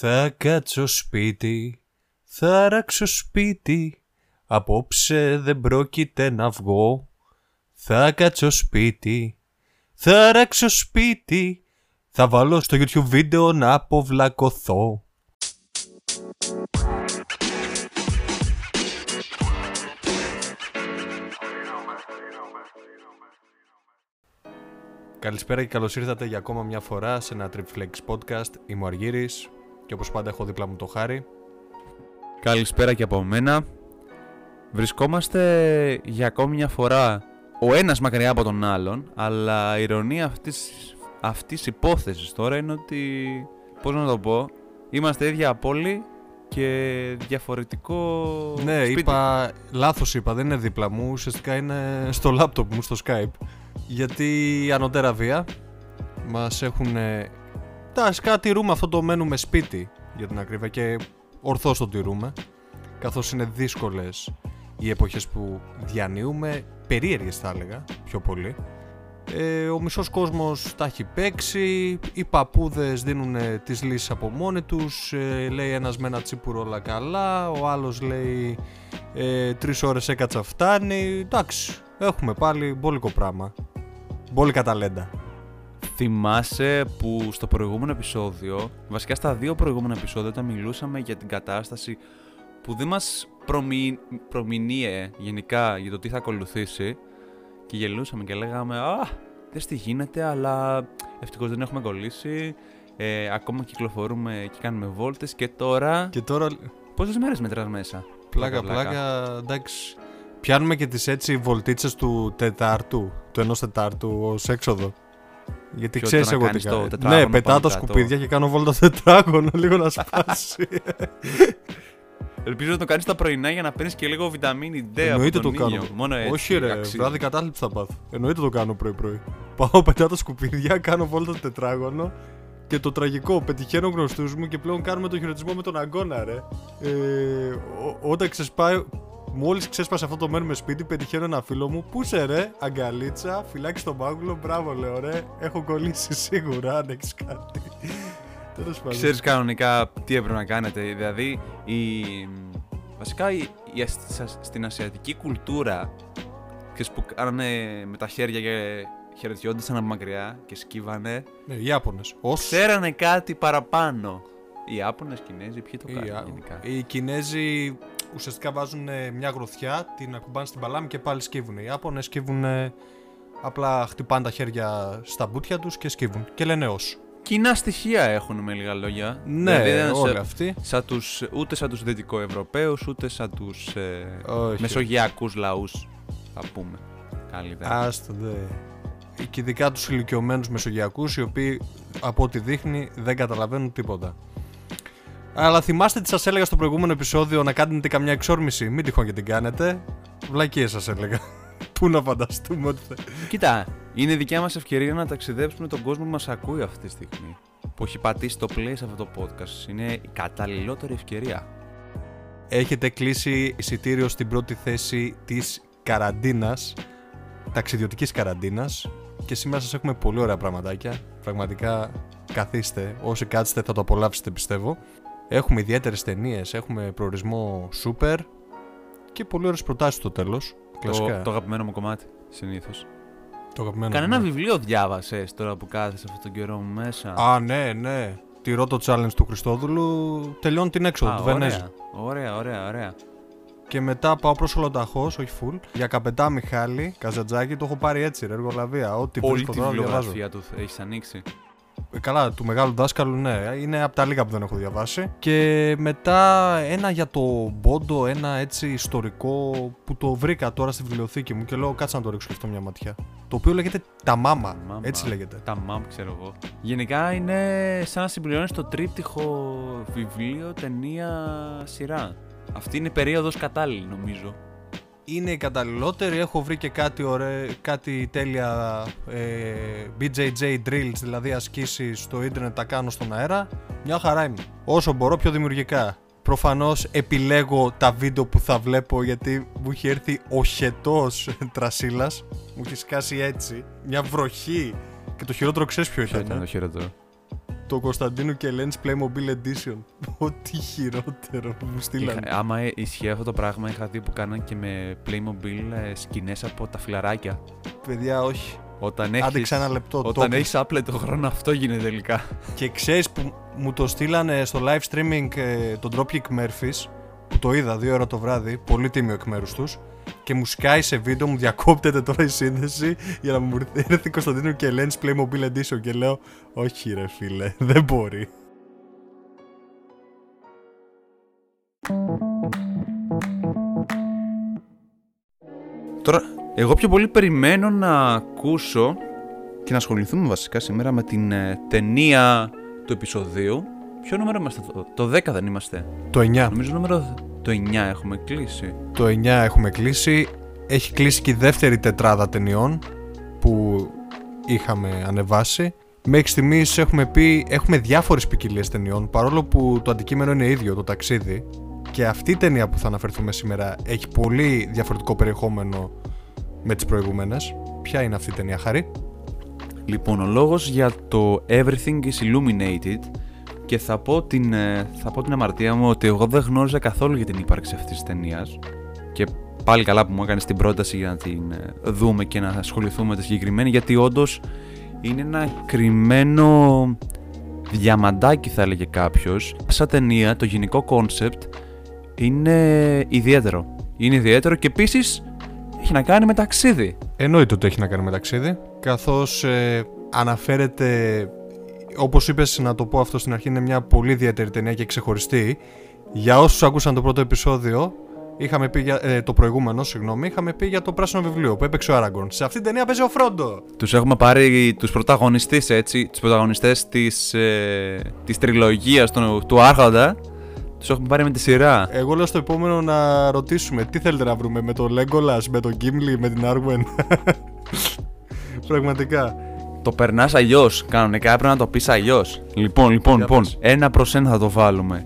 Θα κάτσω σπίτι, θα αράξω σπίτι, απόψε δεν πρόκειται να βγω. Θα κάτσω σπίτι, θα αράξω σπίτι, θα βάλω στο YouTube βίντεο να αποβλακωθώ. Καλησπέρα και καλώς ήρθατε για ακόμα μια φορά σε ένα Tripflex podcast. Είμαι ο Αργύρης και όπως πάντα έχω δίπλα μου το Χάρη. Καλησπέρα και από μένα. Βρισκόμαστε για ακόμη μια φορά ο ένας μακριά από τον άλλον, αλλά η ηρωνία αυτής, αυτής υπόθεσης τώρα είναι ότι, πώς να το πω, είμαστε ίδια πόλη και διαφορετικό Ναι, σπίτι. είπα, λάθος είπα, δεν είναι δίπλα μου, ουσιαστικά είναι στο λάπτοπ μου, στο Skype. Γιατί η ανωτέρα βία μας έχουν... Τα σκά τηρούμε αυτό το μένουμε σπίτι, για την ακρίβεια, και ορθώς το τηρούμε. Καθώς είναι δύσκολες οι εποχές που διανύουμε, περίεργες θα έλεγα, πιο πολύ. Ε, ο μισός κόσμος τα έχει παίξει, οι παππούδες δίνουν ε, τις λύσεις από μόνοι τους, ε, λέει ένας με ένα τσίπουρο όλα καλά, ο άλλος λέει ε, τρεις ώρες έκατσα φτάνει, εντάξει, έχουμε πάλι μπόλικο πράγμα, μπόλικα ταλέντα. Θυμάσαι που στο προηγούμενο επεισόδιο, βασικά στα δύο προηγούμενα επεισόδια, όταν μιλούσαμε για την κατάσταση που δεν μας προμη... προμηνύε γενικά για το τι θα ακολουθήσει και γελούσαμε και λέγαμε «Α, δες τι γίνεται, αλλά ευτυχώς δεν έχουμε κολλήσει, ε, ακόμα κυκλοφορούμε και κάνουμε βόλτες και τώρα... Και τώρα Πόσες μέρες μετράς μέσα; πλάκα πλάκα, εντάξει, πιάνουμε και τις έτσι βολτίτσες του τετάρτου, του ενός τετάρτου ως έξοδο. Γιατί Ποιο, ξέρεις το να εγώ τι κάνεις το κάνω. τετράγωνο Ναι, πετάω πάνω τα κάτω. σκουπίδια και κάνω βόλτα τετράγωνο λίγο να σπάσει. Ελπίζω να το κάνεις τα πρωινά για να παίρνεις και λίγο βιταμίνη D Εννοείται από το τον κάνω. ήλιο. Μόνο έτσι. Όχι ρε, αξίζει. βράδυ κατάθλιψη θα πάθω. Εννοείται το κάνω πρωί-πρωί. Πάω, πετάω τα σκουπίδια, κάνω βόλτα το τετράγωνο και το τραγικό, πετυχαίνω γνωστούς μου και πλέον κάνουμε το χαιρετισμό με τον αγκώνα ρε. Ε, ό- όταν ξεσπάει, μόλις ξέσπασε αυτό το μένουμε σπίτι, πετυχαίνω ένα φίλο μου. Πού σε ρε, αγκαλίτσα, φυλάκι στον μάγουλο, μπράβο λέω ρε. Έχω κολλήσει σίγουρα αν έχεις κάτι. Τέλος πάντων. Ξέρεις κανονικά τι έπρεπε να κάνετε. Δηλαδή, η... βασικά η... η ασ- σα- στην ασιατική κουλτούρα ξέρεις, που κάνανε με τα χέρια και χαιρετιόντουσαν από μακριά και σκύβανε, Ναι, οι Ιάπωνες. Ως... ξέρανε κάτι παραπάνω. Οι Ιάπωνες, Κινέζοι, ποιοι το Οι, κάνουν Α- γενικά; οι Κινέζοι ουσιαστικά βάζουν ε, μια γροθιά, την ακουμπάνε στην παλάμη και πάλι σκύβουν. Οι Ιάπωνες σκύβουν ε, απλά χτυπάνε τα χέρια στα μπουτια τους και σκύβουν. Και λένε ως. Κοινά στοιχεία έχουν με λίγα λόγια. Ναι, Δηλαδή, δεν όλοι σε- αυτοί. σαν τους, ούτε σαν τους δυτικοευρωπαίους, ούτε σαν τους ε, Όχι. μεσογειακούς λαούς, θα πούμε. Καλύτερα. Άστο δε. Και ειδικά τους ηλικιωμένους μεσογειακούς οι οποίοι από ό,τι δείχνει δεν καταλαβαίνουν τίποτα. Αλλά θυμάστε τι σας έλεγα στο προηγούμενο επεισόδιο να κάνετε καμιά εξόρμηση. Μην τυχόν και την κάνετε. Βλακίες σας έλεγα. Πού να φανταστούμε ότι θα... Κοίτα, είναι δικιά μας ευκαιρία να ταξιδέψουμε τον κόσμο που μας ακούει αυτή τη στιγμή. Που έχει πατήσει το play σε αυτό το podcast. Είναι η καταλληλότερη ευκαιρία. Έχετε κλείσει εισιτήριο στην πρώτη θέση της καραντίνας, ταξιδιωτικής καραντίνας και σήμερα σας έχουμε πολύ ωραία πραγματάκια. Πραγματικά καθίστε, όσοι κάτσετε θα το απολαύσετε πιστεύω. Έχουμε ιδιαίτερες ταινίες, έχουμε προορισμό super και πολύ ωραίες προτάσεις στο τέλος. Το, Κλασικά. το αγαπημένο μου κομμάτι, συνήθως. το αγαπημένο Κανένα μου. βιβλίο διάβασες τώρα που κάθεσαι αυτόν τον καιρό μου μέσα; Α, ναι, ναι. Τηρώ το challenge του Χριστόδουλου, τελειώνει την έξοδο Α, του Βενέζη. ωραία, ωραία, ωραία, ωραία. Και μετά πάω προς Ολοταχώς, όχι full, για καπετά Μιχάλη, Καζατζάκη, το έχω πάρει έτσι ρε, εργολαβία. Ό,τι Όλη βρίσκω τη τώρα διαβάζω. βιβλιογραφία του έχεις ανοίξει; Ε, Καλά, του μεγάλου δάσκαλου, ναι. Είναι από τα λίγα που δεν έχω διαβάσει. Και μετά ένα για το Μπόντο, ένα έτσι ιστορικό που το βρήκα τώρα στη βιβλιοθήκη μου και λέω κάτσε να το ρίξω και αυτό μια ματιά. Το οποίο λέγεται Τα Μάμα. Μάμα. Έτσι λέγεται. Τα μαμ, ξέρω εγώ. Γενικά είναι σαν να συμπληρώνεις το τρίπτυχο βιβλίο, ταινία, σειρά. Αυτή είναι η περίοδος κατάλληλη, νομίζω. Είναι η καταλληλότερη. Έχω βρει και κάτι, ωραίο, κάτι τέλεια ε, BJJ drills, δηλαδή ασκήσεις στο ίντερνετ τα κάνω στον αέρα. Μια χαρά είμαι. Όσο μπορώ πιο δημιουργικά. Προφανώς επιλέγω τα βίντεο που θα βλέπω γιατί μου έχει έρθει ο χετός τρασίλας. Μου έχει σκάσει έτσι. Μια βροχή. Και το χειρότερο ξέρεις ποιο Ποιο ήταν. ήταν το χειρότερο; Το Κωνσταντίνου και Ελένης Playmobil Edition. Ό,τι χειρότερο που μου στείλανε. Είχα- άμα ε- ισχύει αυτό το πράγμα, είχα δει που κάναν και με Playmobil ε, σκηνές από τα φιλαράκια. Παιδιά, όχι. Όταν Άντεξα ένα έχεις, λεπτό. το όταν έπαιξα. έχεις άπλετο χρόνο, αυτό γίνεται τελικά. Και ξέρεις που μου το στείλανε στο live streaming ε, τον Dropkick Murphys που το είδα δύο ώρα το βράδυ, πολύ τίμιο εκ μέρους τους και μου σκάει σε βίντεο, μου διακόπτεται τώρα η σύνδεση για να μου έρθει Κωνσταντίνου και Ελένης Playmobil Edition και λέω όχι ρε φίλε, δεν μπορεί. Τώρα, εγώ πιο πολύ περιμένω να ακούσω και να ασχοληθούμε βασικά σήμερα με την ε, ταινία του επεισοδίου. Ποιο νούμερο είμαστε, το, το 10 δεν είμαστε; Το 9. Νομίζω νούμερο το 9 έχουμε κλείσει. Το 9 έχουμε κλείσει. Έχει κλείσει και η δεύτερη τετράδα ταινιών που είχαμε ανεβάσει. Μέχρι στιγμής έχουμε πει έχουμε διάφορες ποικιλίες ταινιών παρόλο που το αντικείμενο είναι ίδιο, το ταξίδι. Και αυτή η ταινία που θα αναφερθούμε σήμερα έχει πολύ διαφορετικό περιεχόμενο με τις προηγούμενες. Ποια είναι αυτή η ταινία, Χαρή; Λοιπόν, ο λόγος για το Everything is Illuminated και θα πω, την, ε, θα πω την αμαρτία μου ότι εγώ δεν γνώριζα καθόλου για την ύπαρξη αυτής της ταινίας και πάλι καλά που μου έκανες την πρόταση για να την ε, δούμε και να ασχοληθούμε με τη συγκεκριμένη γιατί όντως είναι ένα κρυμμένο διαμαντάκι θα έλεγε κάποιος. Σαν ταινία το γενικό concept είναι ιδιαίτερο. Είναι ιδιαίτερο και επίσης έχει να κάνει με ταξίδι. Εννοείται ότι έχει να κάνει με ταξίδι, καθώς ε, αναφέρεται, όπως είπες να το πω αυτό στην αρχή, είναι μια πολύ ιδιαίτερη ταινία και ξεχωριστή. Για όσους άκουσαν το πρώτο επεισόδιο, είχαμε πει για, ε, το προηγούμενο, συγγνώμη, είχαμε πει για το πράσινο βιβλίο που έπαιξε ο Άραγκον. Σε αυτή την ταινία παίζει ο Φρόντο. Τους έχουμε πάρει τους πρωταγωνιστές έτσι, τους πρωταγωνιστές της, ε, της τριλογίας του, του Άρχοντα Τους έχουμε πάρει με τη σειρά Εγώ λέω στο επόμενο να ρωτήσουμε τι θέλετε να βρούμε με τον Legolas, με τον Gimli, με την Arwen. Πραγματικά. Το περνάς αλλιώς. Κανονικά έπρεπε να το πεις αλλιώς. Λοιπόν, λοιπόν, Για λοιπόν πες. Ένα προς ένα θα το βάλουμε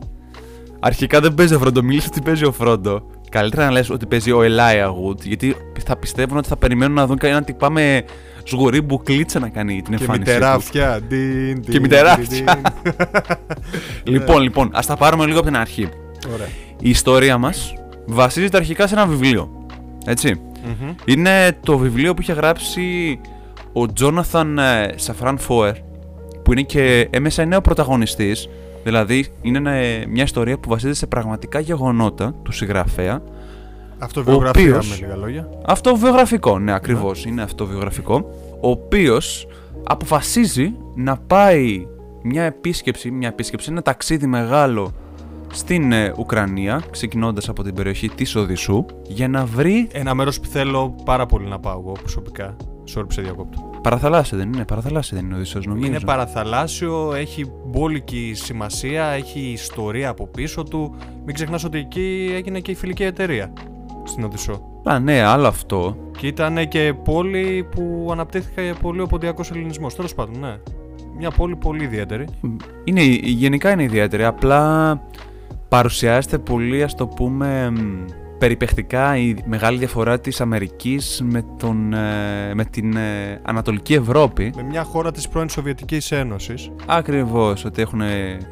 Αρχικά δεν παίζει ο Φρόντο, μίλησε ότι παίζει ο Φρόντο Καλύτερα να λες ότι παίζει ο Elijah Wood Γιατί θα πιστεύουν ότι θα περιμένουν να δουν έναν τυπά με σγουρί μπουκλίτσα να κάνει την Και εμφάνισή τους. μητερά αυτιά. Ντιν, ντιν, Και μητερά ντιν, αυτιά. ντιν. Λοιπόν, λοιπόν, ας τα πάρουμε λίγο από την αρχή Ωραία. Η ιστορία μας βασίζεται αρχικά σε ένα βιβλίο Έτσι Μμμ. Είναι το βιβλίο που είχε γράψει ο Τζόναθαν Σαφράν Φόερ που είναι και έμεσα νέο πρωταγωνιστής δηλαδή είναι ένα- μια ιστορία που βασίζεται σε πραγματικά γεγονότα του συγγραφέα Αυτοβιογραφία οποίος- με λίγα λόγια. Αυτοβιογραφικό, ναι, ακριβώς, είναι αυτοβιογραφικό. Ο οποίος αποφασίζει να πάει μια επίσκεψη, μια επίσκεψη, ένα ταξίδι μεγάλο στην ε, Ουκρανία, ξεκινώντας από την περιοχή της Οδυσσού, για να βρει... Ένα μέρος που θέλω πάρα πολύ να πάω εγώ προσωπικά. Sorry που σε διακόπτω. Παραθαλάσσια δεν είναι, παραθαλάσσια δεν είναι ο Οδυσσός νομίζω. Είναι παραθαλάσσιο, έχει μπόλικη σημασία, έχει ιστορία από πίσω του. Μην ξεχνάς ότι εκεί έγινε και η φιλική εταιρεία στην Οδυσσό. Α, ναι, άλλο αυτό. Και ήταν και πόλη που αναπτύχθηκε πολύ ο ποντιακός ελληνισμός. Τέλος πάντων, ναι. Μια πόλη πολύ ιδιαίτερη. Είναι, γενικά είναι ιδιαίτερη, απλά παρουσιάζεται πολύ, ας το πούμε, μ, περιπεκτικά η μεγάλη διαφορά της Αμερικής με, τον, ε, με την ε, Ανατολική Ευρώπη. Με μια χώρα της πρώην Σοβιετικής Ένωσης. Ακριβώς, ότι έχουν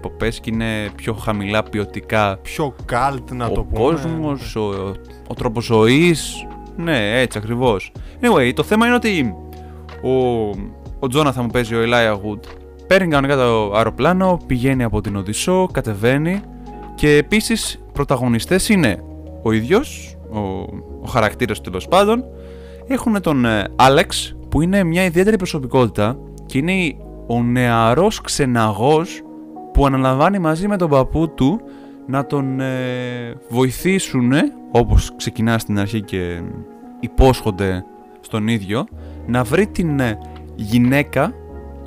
ποπές και είναι πιο χαμηλά ποιοτικά Πιο καλτ να ο το πούμε. κόσμος, ο, ο τρόπος ζωής. Ναι, έτσι ακριβώς. Anyway, το θέμα είναι ότι ο, ο Τζόναθαν μου παίζει ο Elijah Wood. Παίρνει κανονικά το αεροπλάνο, πηγαίνει από την Οδυσσό, κατεβαίνει και επίσης πρωταγωνιστές είναι ο ίδιος, ο, ο χαρακτήρας του τέλος πάντων, έχουν τον ε, Άλεξ που είναι μια ιδιαίτερη προσωπικότητα και είναι ο νεαρός ξεναγός που αναλαμβάνει μαζί με τον παππού του να τον ε, βοηθήσουν όπως ξεκινά στην αρχή και υπόσχονται στον ίδιο να βρει την ε, γυναίκα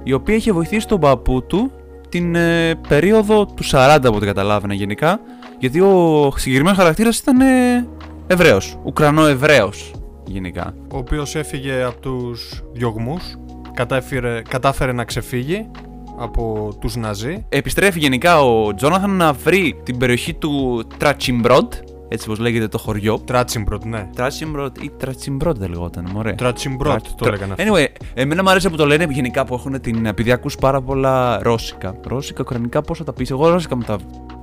η οποία είχε βοηθήσει τον παππού του την ε, περίοδο του 40 από ό,τι καταλάβαινα γενικά γιατί ο συγκεκριμένος χαρακτήρας ήταν ε, Εβραίος, Ουκρανό-Εβραίος γενικά. Ο οποίος έφυγε από τους διωγμούς. Κατάφερε, κατάφερε να ξεφύγει από τους Ναζί. Επιστρέφει γενικά ο Τζόναθαν να βρει την περιοχή του Τρατσιμπρόντ έτσι όπως λέγεται το χωριό. Τράτσιμπροτ, ναι. Τράτσιμπροτ ή Τρατσιμπρότ δεν λεγόταν, μωρέ. Τράτσιμπροτ το Τρα- έλεγαν αυτό. Anyway, εμένα μου αρέσει που το λένε γενικά που έχουν την. Επειδή ακούς πάρα πολλά ρώσικα. Ρώσικα, ουκρανικά, πώς θα τα πεις; Εγώ ρώσικα μου τα,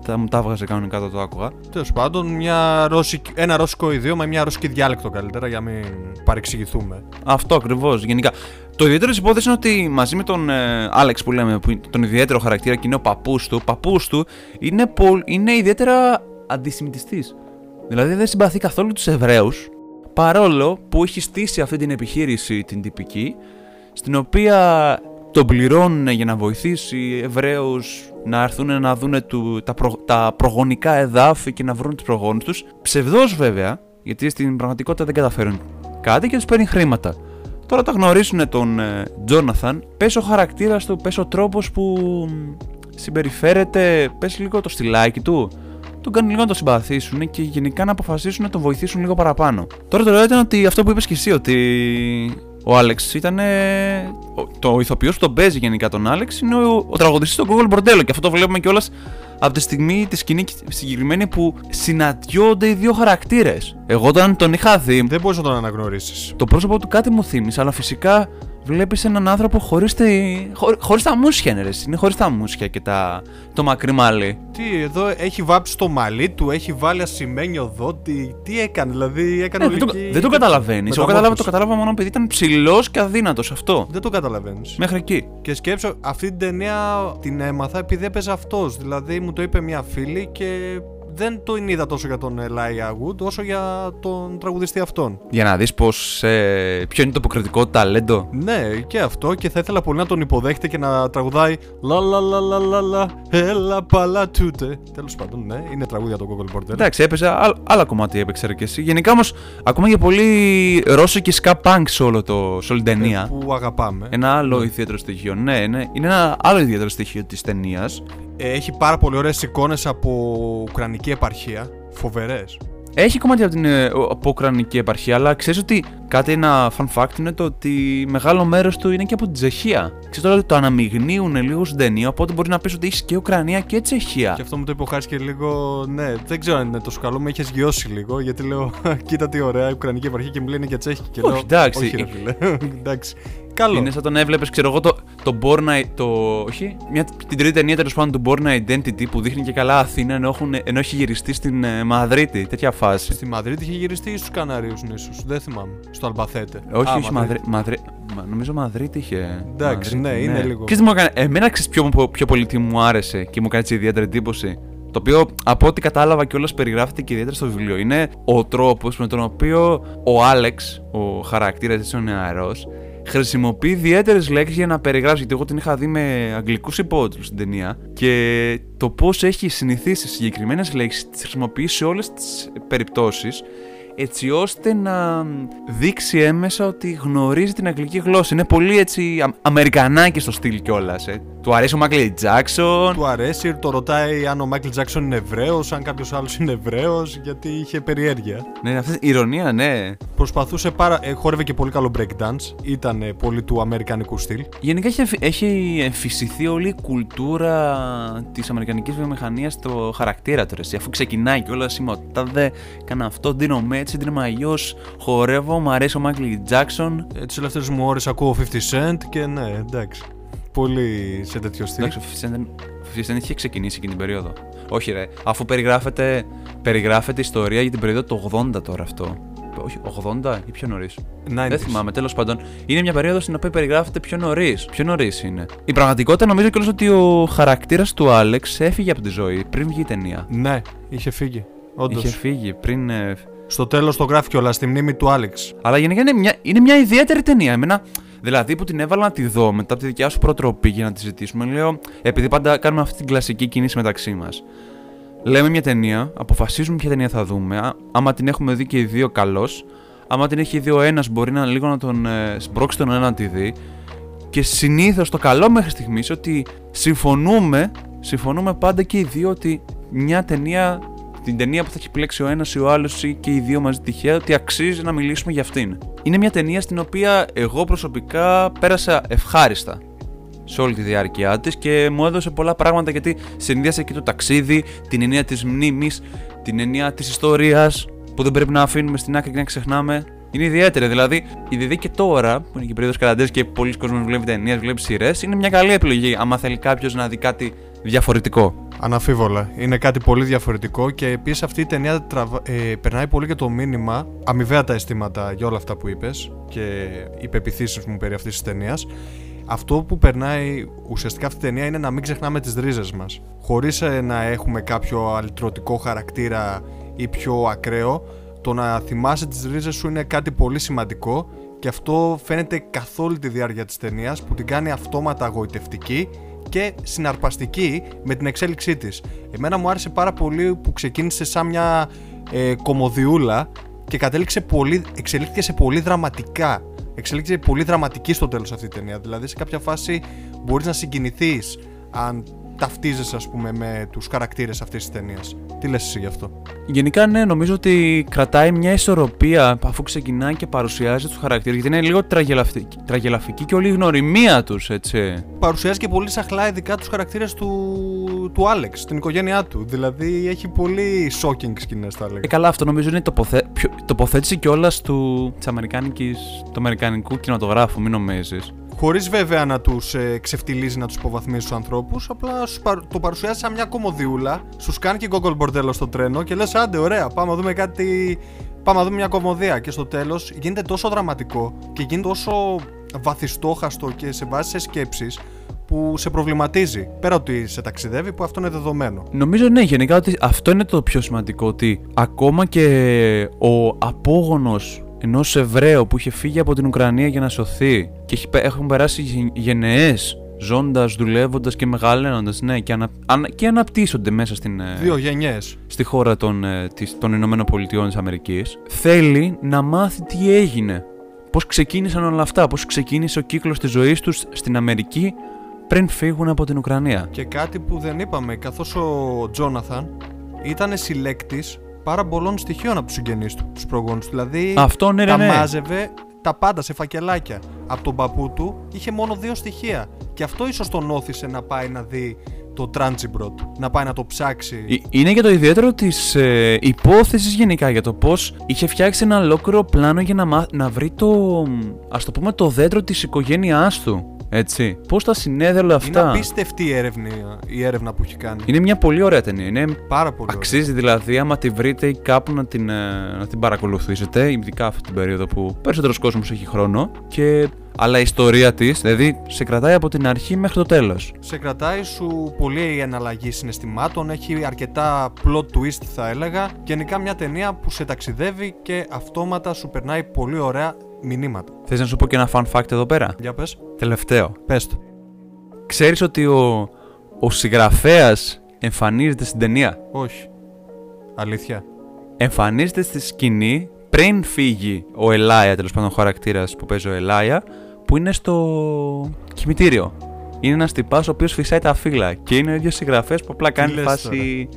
τα, μου τα έβγαζε κανονικά όταν το άκουγα. Τέλος πάντων, μια ρώσικ- ένα ρώσικο ιδίωμα, μια ρώσικη διάλεκτο καλύτερα για να μην παρεξηγηθούμε. Αυτό ακριβώς. Γενικά. Το ιδιαίτερο της υπόθεσης είναι ότι μαζί με τον ε, Άλεξ που λέμε, που είναι τον ιδιαίτερο χαρακτήρα και είναι ο παππούς του, ο παππούς του είναι, πολ- είναι ιδιαίτερα αντισημιτιστής. Δηλαδή δεν συμπαθεί καθόλου τους Εβραίους, παρόλο που έχει στήσει αυτή την επιχείρηση την τυπική, στην οποία τον πληρώνουν για να βοηθήσει Εβραίους να έρθουν να δουν του, τα, προ- τα προγονικά εδάφη και να βρουν τους προγόνους τους. Ψευδός βέβαια, γιατί στην πραγματικότητα δεν καταφέρουν κάτι και τους παίρνει χρήματα. Τώρα τα γνωρίσουν τον ε, Τζόναθαν, πες ο χαρακτήρας του, πες ο τρόπος που μ, συμπεριφέρεται, πες λίγο το στυλάκι του. Τον κάνουν λίγο να το συμπαθήσουν και γενικά να αποφασίσουν να τον βοηθήσουν λίγο παραπάνω. Τώρα το λέω ήταν ότι αυτό που είπες και εσύ, ότι ο Άλεξ ήταν. Το ηθοποιός που τον παίζει γενικά τον Άλεξ είναι ο, ο τραγουδιστής του Google Bordello. Και αυτό το βλέπουμε κιόλας από τη στιγμή τη σκηνή συγκεκριμένη που συναντιόνται οι δύο χαρακτήρες. Εγώ όταν τον είχα δει, Δεν μπορείς να τον αναγνωρίσεις. το πρόσωπο του κάτι μου θύμισε, αλλά φυσικά βλέπεις έναν άνθρωπο χωρίς χω, χωρίς τα μουσια, είναι, ρε. είναι χωρίς τα μουσια και τα, το μακρύ μαλλί. Τι, εδώ έχει βάψει το μαλλί του, έχει βάλει ασημένιο δότη. Τι έκανε, δηλαδή έκανε Ναι, δεν, το, ολική δεν το καταλαβαίνεις. Εγώ κατάλαβα, το μεταμόρφωση. κατάλαβα μόνο επειδή ήταν ψηλός και αδύνατος αυτό. Δεν το καταλαβαίνεις. Μέχρι εκεί. Και σκέψω, αυτή την ταινία την έμαθα επειδή έπαιζε αυτός. Δηλαδή μου το είπε μια φίλη και δεν το είδα τόσο για τον Elijah Wood όσο για τον τραγουδιστή αυτόν. Για να δεις πως, ε, ποιο είναι το αποκριτικό ταλέντο. Ναι, και αυτό και θα ήθελα πολύ να τον υποδέχεται και να τραγουδάει Λα λα λα λα λα λα Έλα παλά τούτε. Τέλος πάντων, ναι, είναι τραγούδια το Google Border. Εντάξει, έπαιζε άλλ- άλλα κομμάτια έπαιξε ρε και εσύ. Γενικά όμως, ακόμα για πολύ ρώσικη ska punk σε, όλο το, σε όλη την ταινία. Που αγαπάμε. Ένα άλλο ιδιαίτερο στοιχείο. Ναι, ναι, είναι ένα άλλο ιδιαίτερο στοιχείο της ταινίας. Ε, έχει πάρα πολύ ωραίες εικόνες από Ουκρανική επαρχία. Φοβερές. Έχει κομμάτια από την ε, από Ουκρανική επαρχία, αλλά ξέρεις ότι κάτι ένα fun fact είναι το ότι μεγάλο μέρος του είναι και από την Τσεχία. Ξέρεις τώρα ότι το αναμειγνύουν λίγο στην ταινία, οπότε μπορεί να πεις ότι έχεις και Ουκρανία και Τσεχία. Και αυτό μου το είπε ο Χάρης και λίγο. Ναι, δεν ξέρω αν είναι τόσο καλό. Με είχες γιώσει λίγο. Γιατί λέω, κοίτα τι ωραία η Ουκρανική επαρχία και μου λένε και τσέχη. Και Όχι, λέω, εντάξει. Όχι, ρε φίλε. εντάξει. Καλό. Είναι σαν τον έβλεπες, ξέρω εγώ, το, το Born I- το, όχι, μια, την τρίτη ταινία τέλος πάντων του Born Identity που δείχνει και καλά Αθήνα ενώ, έχουν, ενώ έχει γυριστεί στην ε, Μαδρίτη. Τέτοια φάση. Στη Μαδρίτη είχε γυριστεί ή στους Κανάριου νήσου. Δεν θυμάμαι. Στο Αλμπαθέτε. Όχι, Α, όχι, Μαδρί, Μαδρί, μα- νομίζω Μαδρίτη είχε. Εντάξει, Μαδρίτη, ναι, είναι λίγο. Ξέρεις τι μου έκανε, εμένα ξέρεις πιο, πιο πολύ τι μου άρεσε και μου έκανε έτσι ιδιαίτερη εντύπωση; Το οποίο από ό,τι κατάλαβα κιόλας περιγράφεται και ιδιαίτερα στο βιβλίο. Είναι ο τρόπος με τον οποίο ο Άλεξ, ο χαρακτήρας έτσι ο νεαρός, χρησιμοποιεί ιδιαίτερες λέξεις για να περιγράψει. Γιατί εγώ την είχα δει με αγγλικούς υπότιτλους στην ταινία. Και το πώς έχει συνηθίσει συγκεκριμένες λέξεις, τις χρησιμοποιεί σε όλες τις περιπτώσεις έτσι ώστε να δείξει έμεσα ότι γνωρίζει την αγγλική γλώσσα. Είναι πολύ έτσι α- αμερικανάκι στο στυλ κιόλας. Ε. Του αρέσει ο Μάκλι Τζάξον. Του αρέσει, το ρωτάει αν ο Μάικλ Τζάξον είναι Εβραίος, αν κάποιος άλλος είναι Εβραίος, γιατί είχε περιέργεια. Ναι, αυτή η ηρωνία, ναι. Προσπαθούσε πάρα. Ε, χόρευε και πολύ καλό breakdance. Ήταν ε, πολύ του αμερικανικού στυλ. Γενικά έχει, εμφυ- έχει εμφυσιθεί όλη η κουλτούρα της αμερικανικής βιομηχανίας στο χαρακτήρα του. ρε, εσύ. Αφού ξεκινάει κιόλας είμαι ο τάδε, κάνα αυτό, δίνω με έτσι, δίνω αλλιώ, χορεύω, μου αρέσει ο Μάικλ Τζάξον. Ε, Τις τελευταίες μου ώρες ακούω 50 Cent και ναι, εντάξει. Πολύ σε τέτοιο στυλ. Εντάξει, ο 50 Cent- ο 50 Cent είχε ξεκινήσει εκείνη την περίοδο. Όχι, ρε. Αφού περιγράφεται, περιγράφεται ιστορία για την περίοδο του 80 τώρα αυτό. Όχι, 80 ή πιο νωρίς. 90s. Δεν θυμάμαι, τέλος πάντων. Είναι μια περίοδος στην οποία περιγράφεται πιο νωρίς. Πιο νωρίς είναι. Η πραγματικότητα νομίζω κιόλας ότι ο χαρακτήρας του Άλεξ έφυγε από τη ζωή πριν βγει η ταινία. Ναι, είχε φύγει. Όντως. Είχε φύγει πριν. ε, Στο τέλος το γράφει κιόλας στη μνήμη του Άλεξ. Αλλά γενικά είναι μια, είναι μια ιδιαίτερη ταινία. Εμένα, δηλαδή που την έβαλα να τη δω μετά από τη δικιά σου προτροπή για να τη ζητήσουμε, λέω, επειδή πάντα κάνουμε αυτή την κλασική κίνηση μεταξύ μας. Λέμε μια ταινία, αποφασίζουμε ποια ταινία θα δούμε. Α, άμα την έχουμε δει και οι δύο, καλώς. Άμα την έχει δει ο ένας, μπορεί να λίγο να τον ε, σπρώξει τον ένα να τη δει. Και συνήθως το καλό μέχρι στιγμής ότι συμφωνούμε, συμφωνούμε πάντα και οι δύο ότι μια ταινία, την ταινία που θα έχει επιλέξει ο ένας ή ο άλλος ή και οι δύο μαζί τυχαία, ότι αξίζει να μιλήσουμε για αυτήν. Είναι μια ταινία στην οποία εγώ προσωπικά πέρασα ευχάριστα σε όλη τη διάρκεια της και μου έδωσε πολλά πράγματα γιατί συνδύασε και το ταξίδι, την ενία της μνήμης, την ενία της ιστορίας που δεν πρέπει να αφήνουμε στην άκρη και να ξεχνάμε. Είναι ιδιαίτερη. Δηλαδή, η και τώρα, που είναι και περίοδος καραντέ και πολλοί κόσμοι βλέπει ταινίες, βλέπει σειρές, είναι μια καλή επιλογή άμα θέλει κάποιος να δει κάτι διαφορετικό. Αναφίβολα. Είναι κάτι πολύ διαφορετικό και επίσης αυτή η ταινία τραβα... ε, περνάει πολύ και το μήνυμα, αμοιβαία τα αισθήματα για όλα αυτά που είπες και οι πεπιθήσεις μου περί αυτής της ταινίας. Αυτό που περνάει ουσιαστικά αυτή η ταινία είναι να μην ξεχνάμε τις ρίζες μας. Χωρίς ε, να έχουμε κάποιο αλυτρωτικό χαρακτήρα ή πιο ακραίο, το να θυμάσαι τις ρίζες σου είναι κάτι πολύ σημαντικό και αυτό φαίνεται καθ' όλη τη διάρκεια της ταινίας που την κάνει αυτόματα αγωητευτική και συναρπαστική με την εξέλιξή της. Εμένα μου άρεσε πάρα πολύ που ξεκίνησε σαν μια ε, κομμωδιούλα και κατέληξε πολύ, εξελίχθηκε σε πολύ δραματικά. Εξελίχθηκε πολύ δραματική στο τέλος αυτή η ταινία. Δηλαδή σε κάποια φάση μπορείς να συγκινηθείς αν ταυτίζεσαι ας πούμε με τους χαρακτήρες αυτής της ταινίας. Τι λες εσύ γι' αυτό; Γενικά ναι, νομίζω ότι κρατάει μια ισορροπία αφού ξεκινάει και παρουσιάζει τους χαρακτήρες γιατί είναι λίγο τραγελαφική, τραγελαφική και όλη η γνωριμία τους έτσι. Παρουσιάζει και πολύ σαχλά ειδικά τους χαρακτήρες του, του Άλεξ, την οικογένειά του. Δηλαδή έχει πολύ shocking σκηνές θα έλεγα. Ε, καλά αυτό νομίζω είναι η τοποθε... τοποθέτηση κιόλας του... του αμερικανικού κινηματογράφου, μην νομίζεις. Χωρίς βέβαια να τους ε, ξεφτιλίζει, να τους υποβαθμίζει τους ανθρώπους, απλά το παρουσιάζει σαν μια κομμωδιούλα, σου κάνει και γκόγκολ μπορτέλο στο τρένο και λες: Άντε, ωραία, πάμε να δούμε κάτι. Πάμε να δούμε μια κομμωδία. Και στο τέλος γίνεται τόσο δραματικό και γίνεται τόσο βαθιστόχαστο και σε βάση σε σκέψεις που σε προβληματίζει. Πέρα ότι σε ταξιδεύει, που αυτό είναι δεδομένο. Νομίζω ναι, γενικά ότι αυτό είναι το πιο σημαντικό. Ότι ακόμα και ο απόγονος ενός Εβραίου που είχε φύγει από την Ουκρανία για να σωθεί και έχουν περάσει γενναίες ζώντας, δουλεύοντας και μεγαλώνοντα, ναι, και, ανα, και αναπτύσσονται μέσα στην. Ε, Δύο γενιές. Στη χώρα των, ε, των Ηνωμένων Πολιτειών της Αμερικής. Θέλει να μάθει τι έγινε. Πώς ξεκίνησαν όλα αυτά, πώς ξεκίνησε ο κύκλος της ζωής τους στην Αμερική πριν φύγουν από την Ουκρανία. Και κάτι που δεν είπαμε, καθώς ο Τζόναθαν ήταν συλλέκτης πάρα πολλών στοιχείων από τους συγγενείς του, τους προγόνους του. Δηλαδή, Αυτό, ναι, τα ναι. μάζευε τα πάντα σε φακελάκια. Από τον παππού του είχε μόνο δύο στοιχεία. Και αυτό ίσως τον όθησε να πάει να δει το Τράντσιμπροτ, να πάει να το ψάξει. Ε, είναι και το ιδιαίτερο της ε, υπόθεσης γενικά για το πώς είχε φτιάξει ένα ολόκληρο πλάνο για να, να βρει το. ας το πούμε, το δέντρο της οικογένειάς του. Έτσι. Πώς τα συνέδε όλα αυτά; Είναι απίστευτη η έρευνα, η έρευνα που έχει κάνει. Είναι μια πολύ ωραία ταινία. Είναι πάρα πολύ Αξίζει δηλαδή άμα τη βρείτε ή κάπου να την, ε, να την παρακολουθήσετε, ειδικά αυτή την περίοδο που περισσότερος κόσμος έχει χρόνο. Και αλλά η ιστορία της, δηλαδή, σε κρατάει από την αρχή μέχρι το τέλος. Σε κρατάει σου πολύ η εναλλαγή συναισθημάτων, έχει αρκετά plot twist, θα έλεγα. Γενικά μια ταινία που σε ταξιδεύει και αυτόματα σου περνάει πολύ ωραία μηνύματα. Θες να σου πω και ένα fun fact εδώ πέρα; Για πες. Τελευταίο. Πες το. Ξέρεις ότι ο, ο συγγραφέας εμφανίζεται στην ταινία; Όχι. Αλήθεια. Εμφανίζεται στη σκηνή πριν φύγει ο Ελάια, τέλος πάντων ο χαρακτήρας που παίζει ο Ελάια, που είναι στο κημητήριο. Είναι ένας τυπάς ο οποίος φυσάει τα φύλλα και είναι ο ίδιος συγγραφέας που απλά κάνει φάση.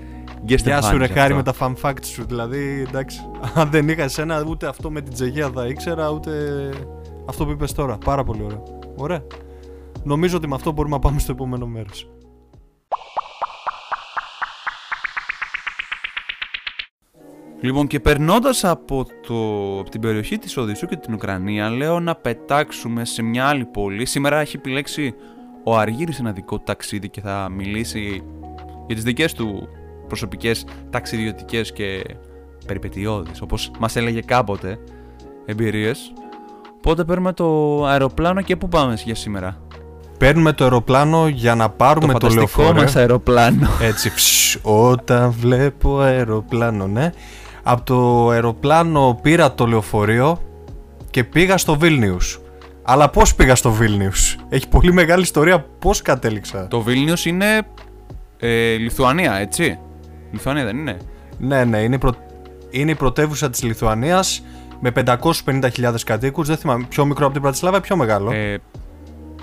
Γεια σου ρε χάρη με τα fun facts σου Δηλαδή εντάξει. Αν δεν είχα εσένα ούτε αυτό με την τζεγία θα ήξερα Ούτε αυτό που είπες τώρα. Πάρα πολύ ωραία Ωραία. Νομίζω ότι με αυτό μπορούμε να πάμε στο επόμενο μέρος Λοιπόν και περνώντας από, το, από την περιοχή της Οδυσσού και την Ουκρανία λέω να πετάξουμε σε μια άλλη πόλη Σήμερα έχει επιλέξει ο Αργύρης ένα δικό ταξίδι και θα μιλήσει για τις δικές του προσωπικές ταξιδιωτικές και περιπετειώδεις όπως μας έλεγε κάποτε εμπειρίες Οπότε παίρνουμε το αεροπλάνο και πού πάμε για σήμερα; Παίρνουμε το αεροπλάνο για να πάρουμε το, το λεωφορείο. μας αεροπλάνο. Έτσι, ψ, όταν βλέπω αεροπλάνο, ναι. Από το αεροπλάνο πήρα το λεωφορείο και πήγα στο Βίλνιους. Αλλά πώς πήγα στο Βίλνιους; Έχει πολύ μεγάλη ιστορία πώς κατέληξα; Το Βίλνιους είναι ε, Λιθουανία, έτσι; Λιθουανία δεν είναι; Ναι, ναι, είναι, προ... είναι η πρωτεύουσα της Λιθουανίας με 550.000 κατοίκους. Δεν θυμάμαι, πιο μικρό από την Πρατισλάβα ή πιο μεγάλο; Ε,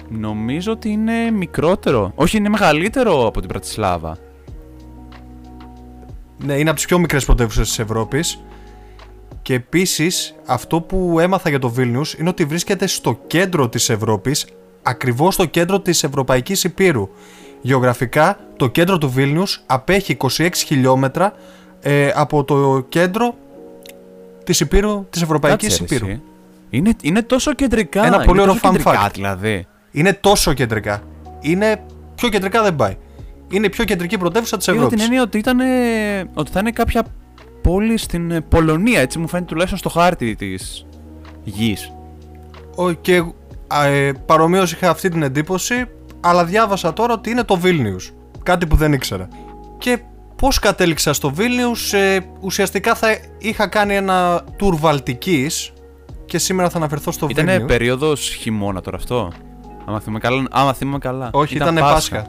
νομίζω ότι είναι μικρότερο. Όχι, είναι μεγαλύτερο από την Πρατισλάβα. Ναι, είναι από τις πιο μικρές πρωτεύουσες της Ευρώπης. Και επίσης, αυτό που έμαθα για το Vilnius είναι ότι βρίσκεται στο κέντρο της Ευρώπης, ακριβώς στο κέντρο της Ευρωπαϊκής Υπήρου. Γεωγραφικά, το κέντρο του Βίλνιους απέχει 26 χιλιόμετρα ε, από το κέντρο της, Υπήρου, της Ευρωπαϊκής Κάτσε, ρε, Υπήρου. εσύ. Είναι, είναι τόσο κεντρικά. Ένα είναι πολύ ωραίο τόσο fun κεντρικά, fact. δηλαδή. Είναι τόσο κεντρικά. Είναι πιο κεντρικά δεν πάει. Είναι η πιο κεντρική πρωτεύουσα της Είχα την Ευρώπης. έννοια ότι, ήταν, ότι θα είναι κάποια πόλη στην ε, Πολωνία, έτσι μου φαίνεται τουλάχιστον στο χάρτη της γης. Ο- Και α, ε, παρομοίως είχα αυτή την εντύπωση, αλλά διάβασα τώρα ότι είναι το Βίλνιους. Κάτι που δεν ήξερα. Και πώς κατέληξα στο Βίλνιους, ε, ουσιαστικά θα είχα κάνει ένα tour Βαλτικής και σήμερα θα αναφερθώ στο Ήταν Βίλνιους. περίοδος χειμώνα τώρα αυτό. Άμα θυμάμαι καλά. Άμα θυμάμαι καλά. Όχι, ήταν Πάσχα.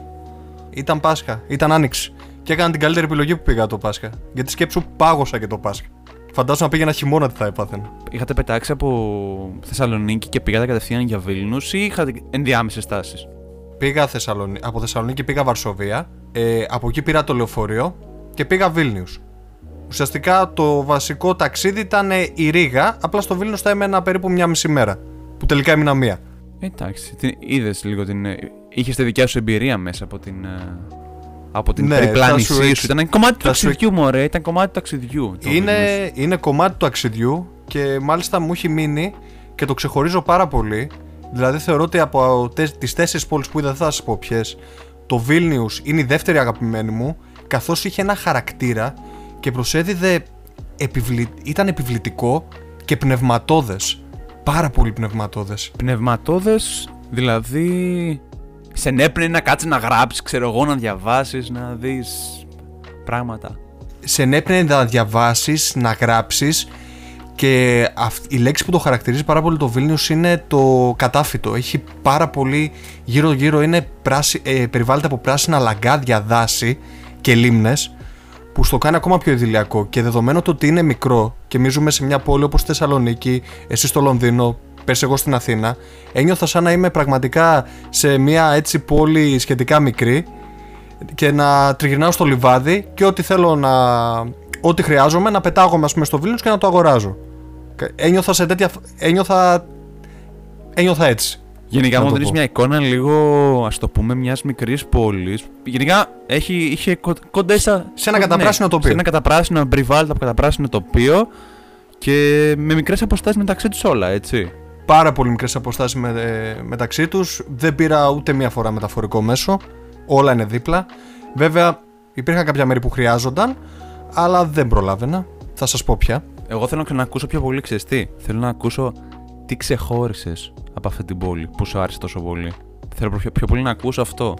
Ήταν Πάσχα, ήταν Άνοιξη. Και έκανα την καλύτερη επιλογή που πήγα το Πάσχα. Γιατί σκέψου πάγωσα και το Πάσχα. Φαντάζομαι να πήγαινα χειμώνα τι θα έπαθαινα. Είχατε πετάξει από Θεσσαλονίκη και πήγατε κατευθείαν για Βίλνους ή είχατε ενδιάμεσες στάσεις. Πήγα Θεσσαλονί... από Θεσσαλονίκη πήγα Βαρσοβία. Ε, από εκεί πήρα το λεωφορείο και πήγα Βίλνιους. Ουσιαστικά το βασικό ταξίδι ήταν ε, η Ρήγα, απλά στο Βίλνιους θα έμενα περίπου μια μισή μέρα. Που τελικά έμεινα μία. Εντάξει, είδες λίγο την. Είχες τη δικιά σου εμπειρία μέσα από την. ε, Από την Ναι, περιπλάνησή θα σου σου. εξ- Ήταν κομμάτι του θα σου ταξιδιού, μωρέ. Ήταν κομμάτι του ταξιδιού. το Βίλνιους. Είναι, είναι κομμάτι του ταξιδιού και μάλιστα μου έχει μείνει και το ξεχωρίζω πάρα πολύ. Δηλαδή θεωρώ ότι από τε, τις τέσσερις πόλεις που είδα δεν θα σας πω ποιες, το Βίλνιους είναι η δεύτερη αγαπημένη μου καθώς είχε ένα χαρακτήρα και προσέδιδε επιβλη... ήταν επιβλητικό και πνευματώδες. Πάρα πολύ πνευματώδες. Πνευματώδες, δηλαδή. Σε έπαιρνε να κάτσεις να γράψεις, ξέρω εγώ, να διαβάσεις, να δεις πράγματα. σε ενέπνεε να διαβάσεις, να γράψεις και αυ- η λέξη που το χαρακτηρίζει πάρα πολύ το Βίλνιους είναι το κατάφυτο. Έχει πάρα πολύ γύρω γύρω είναι πράσι, ε, περιβάλλεται από πράσινα λαγκάδια, δάση και λίμνες που στο κάνει ακόμα πιο ιδηλιακό και δεδομένου το ότι είναι μικρό και εμείς ζούμε σε μια πόλη όπως τη Θεσσαλονίκη, εσύ στο Λονδίνο, πες εγώ στην Αθήνα, ένιωθα σαν να είμαι πραγματικά σε μια έτσι πόλη σχετικά μικρή και να τριγυρνάω στο λιβάδι και ό,τι θέλω να. Ό,τι χρειάζομαι να πετάγομαι ας πούμε, στο Βίλνιους και να το αγοράζω. Κα- Ένιωθα σε τέτοια. Ένιωθα. Ένιωθα έτσι. Γενικά Να μου το δίνεις πω. μια εικόνα λίγο, ας το πούμε, μιας μικρής πόλης. Γενικά έχει, είχε κο- κοντά στα- Σε ένα καταπράσινο τοπίο. Σε ένα καταπράσινο περιβάλλον από καταπράσινο τοπίο και με μικρές αποστάσεις μεταξύ τους όλα, έτσι. Πάρα πολύ μικρές αποστάσεις με, ε, μεταξύ τους. Δεν πήρα ούτε μία φορά μεταφορικό μέσο. Όλα είναι δίπλα. Βέβαια, υπήρχαν κάποια μέρη που χρειάζονταν, αλλά δεν προλάβαινα. Θα σας πω πια. Εγώ θέλω να ακούσω πιο πολύ, ξέρεις τι. Θέλω να ακούσω τι ξεχώρισες από αυτή την πόλη που σου άρεσε τόσο πολύ; Θέλω πιο, πιο πολύ να ακούσω αυτό.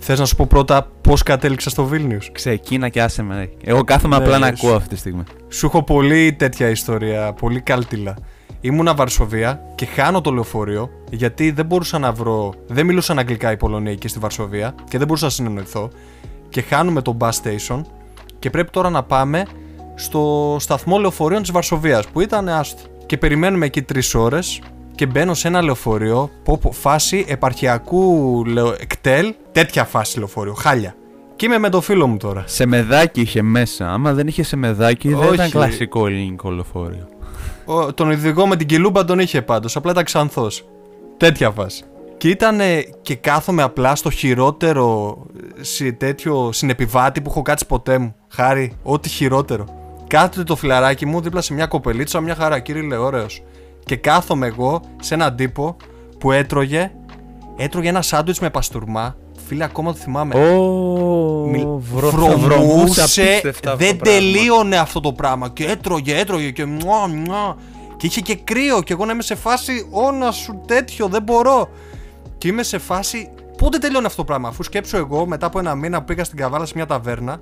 Θες να σου πω πρώτα πώς κατέληξα στο Βίλνιους; Ξεκίνα και άσε με. Εγώ κάθομαι Ναι, απλά να σου- ακούω αυτή τη στιγμή. Σου έχω πολύ τέτοια ιστορία, πολύ κάλτιλα. Ήμουνα Βαρσοβία και χάνω το λεωφορείο γιατί δεν μπορούσα να βρω. Δεν μιλούσαν αγγλικά οι Πολωνοί εκεί στη Βαρσοβία και δεν μπορούσα να συνεννοηθώ. Και χάνουμε το bus station και πρέπει τώρα να πάμε στο σταθμό λεωφορείων της Βαρσοβίας που ήταν άστο. Και περιμένουμε εκεί τρεις ώρες και μπαίνω σε ένα λεωφορείο. Πω, πω, φάση επαρχιακού λεω... εκτέλ. Τέτοια φάση λεωφορείο, χάλια. Και είμαι με το φίλο μου τώρα. Σε μεδάκι είχε μέσα. Άμα δεν είχε σε μεδάκι, δεν Όχι. ήταν κλασικό ελληνικό λεωφορείο. Ο, τον ειδικό με την κιλούμπα τον είχε πάντως. Απλά ήταν ξανθός. Τέτοια φάση. Και ήταν και κάθομαι απλά στο χειρότερο ε, σε τέτοιο συνεπιβάτη που έχω κάτσει ποτέ μου. Χάρη, ό,τι χειρότερο. Κάθεται το φιλαράκι μου δίπλα σε μια κοπελίτσα, μια χαρά, κύριε ωραίος. Και κάθομαι εγώ σε έναν τύπο που έτρωγε, έτρωγε ένα σάντουιτς με παστούρμα. Φίλε, ακόμα το θυμάμαι. Μιλ- Ω, βρο- θα βρωμούσε, βρωμούσε απίστευτα αυτό δεν το πράγμα. τελείωνε αυτό το πράγμα και έτρωγε, έτρωγε και μουά, μουά. και είχε και κρύο και εγώ να είμαι σε φάση όνα σου τέτοιο, δεν μπορώ και είμαι σε φάση πότε τελειώνει αυτό το πράγμα αφού σκέψω εγώ μετά από ένα μήνα που πήγα στην Καβάλα σε μια ταβέρνα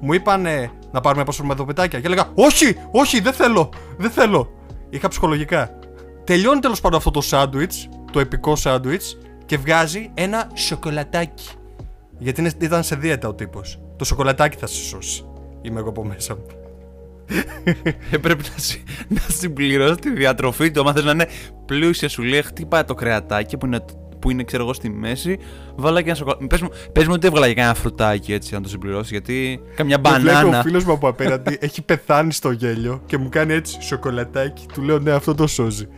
μου είπαν να πάρουμε πασορμεδοπιτάκια και έλεγα όχι, όχι, δεν θέλω, δεν θέλω είχα ψυχολογικά τελειώνει τέλος πάντων αυτό το σάντουιτς το επικό σάντουιτς και βγάζει ένα σοκολατάκι γιατί είναι- ήταν σε δίαιτα ο τύπος. Το σοκολατάκι θα σε σώσει. Είμαι εγώ από μέσα μου. Έπρεπε να, συ, να συμπληρώσει τη διατροφή του. Άμα θες να είναι πλούσια, σου λέει χτύπα το κρεατάκι που είναι, που είναι ξέρω εγώ στη μέση. Βάλα και ένα σοκολατάκι. Πες μου, πες μου ότι έβγαλα και ένα φρουτάκι έτσι να το συμπληρώσει. Γιατί καμιά Με βλέπει ο μπανάνα. φίλος μου από απέναντι έχει πεθάνει στο γέλιο και μου κάνει έτσι σοκολατάκι. Του λέω ναι, αυτό το σώζει.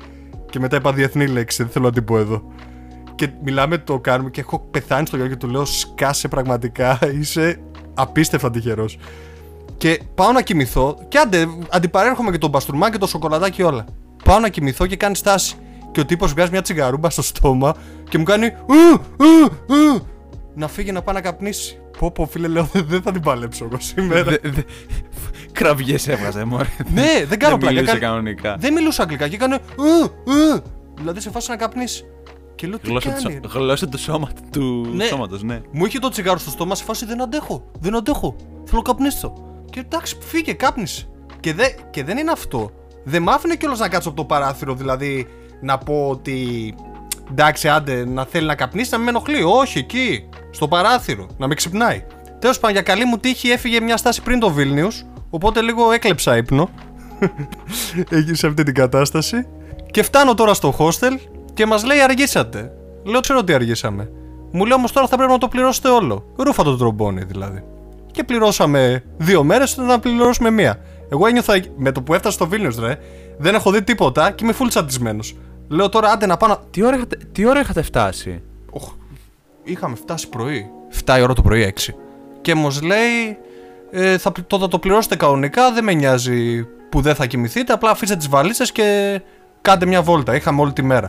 Και μετά είπα διεθνή λέξη, δεν θέλω να την πω εδώ. Και μιλάμε, το κάνουμε και έχω πεθάνει στο γιο και του λέω σκάσε πραγματικά, είσαι απίστευτα τυχερός. Και πάω να κοιμηθώ και άντε, αντιπαρέρχομαι και τον μπαστούρμα και το σοκολατάκι όλα. Πάω να κοιμηθώ και κάνει στάση. Και ο τύπος βγάζει μια τσιγαρούμπα στο στόμα και μου κάνει. «Ου, ου, ου», να φύγει να πάει να καπνίσει. Πω πω φίλε λέω δεν δεν θα την παλέψω εγώ σήμερα. Κραυγές έβγαζε, μωρέ. ναι, δεν κάνω Δεν πλάκα. μιλούσε Έκανε- κανονικά. Δεν μιλούσα αγγλικά και έκανε. «Ου, ου». Δηλαδή σε φάση να καπνίσει. Και λέω τι Γλώσσα κάνει. του, γλώσσα του, σώμα, του Ναι. σώματος, ναι. Μου είχε το τσιγάρο στο στόμα σε φάση δεν αντέχω. Δεν αντέχω. Θέλω να καπνίσω. Και εντάξει, φύγε, κάπνισε. Και, δε, και δεν είναι αυτό. Δεν μ' άφηνε κιόλας να κάτσω από το παράθυρο, δηλαδή να πω ότι. Εντάξει, άντε, να θέλει να καπνίσει, να με ενοχλεί. Όχι, εκεί, στο παράθυρο, να με ξυπνάει. Τέλος πάντων, για καλή μου τύχη έφυγε μια στάση πριν το Βίλνιους, οπότε λίγο έκλεψα ύπνο. Εκεί σε αυτή την κατάσταση. Και φτάνω τώρα στο hostel και μας λέει αργήσατε. Λέω, ξέρω ότι αργήσαμε. Μου λέει όμως τώρα θα πρέπει να το πληρώσετε όλο. Ρούφα το τρομπόνι δηλαδή. Και πληρώσαμε δύο μέρες, να πληρώσουμε μία. Εγώ ένιωθα με το που έφτασα στο Βίλνιους, ρε, δεν έχω δει τίποτα και είμαι full τσαντισμένο. Λέω τώρα άντε να πάω να. Τι ώρα, είχατε, τι ώρα είχατε φτάσει; Οχ, είχαμε φτάσει πρωί. 7 η ώρα το πρωί, 6. Και μου λέει, ε, θα, το, θα το πληρώσετε κανονικά, δεν με νοιάζει που δεν θα κοιμηθείτε, απλά αφήστε τις βαλίτσες και κάντε μια βόλτα. Είχαμε όλη τη μέρα.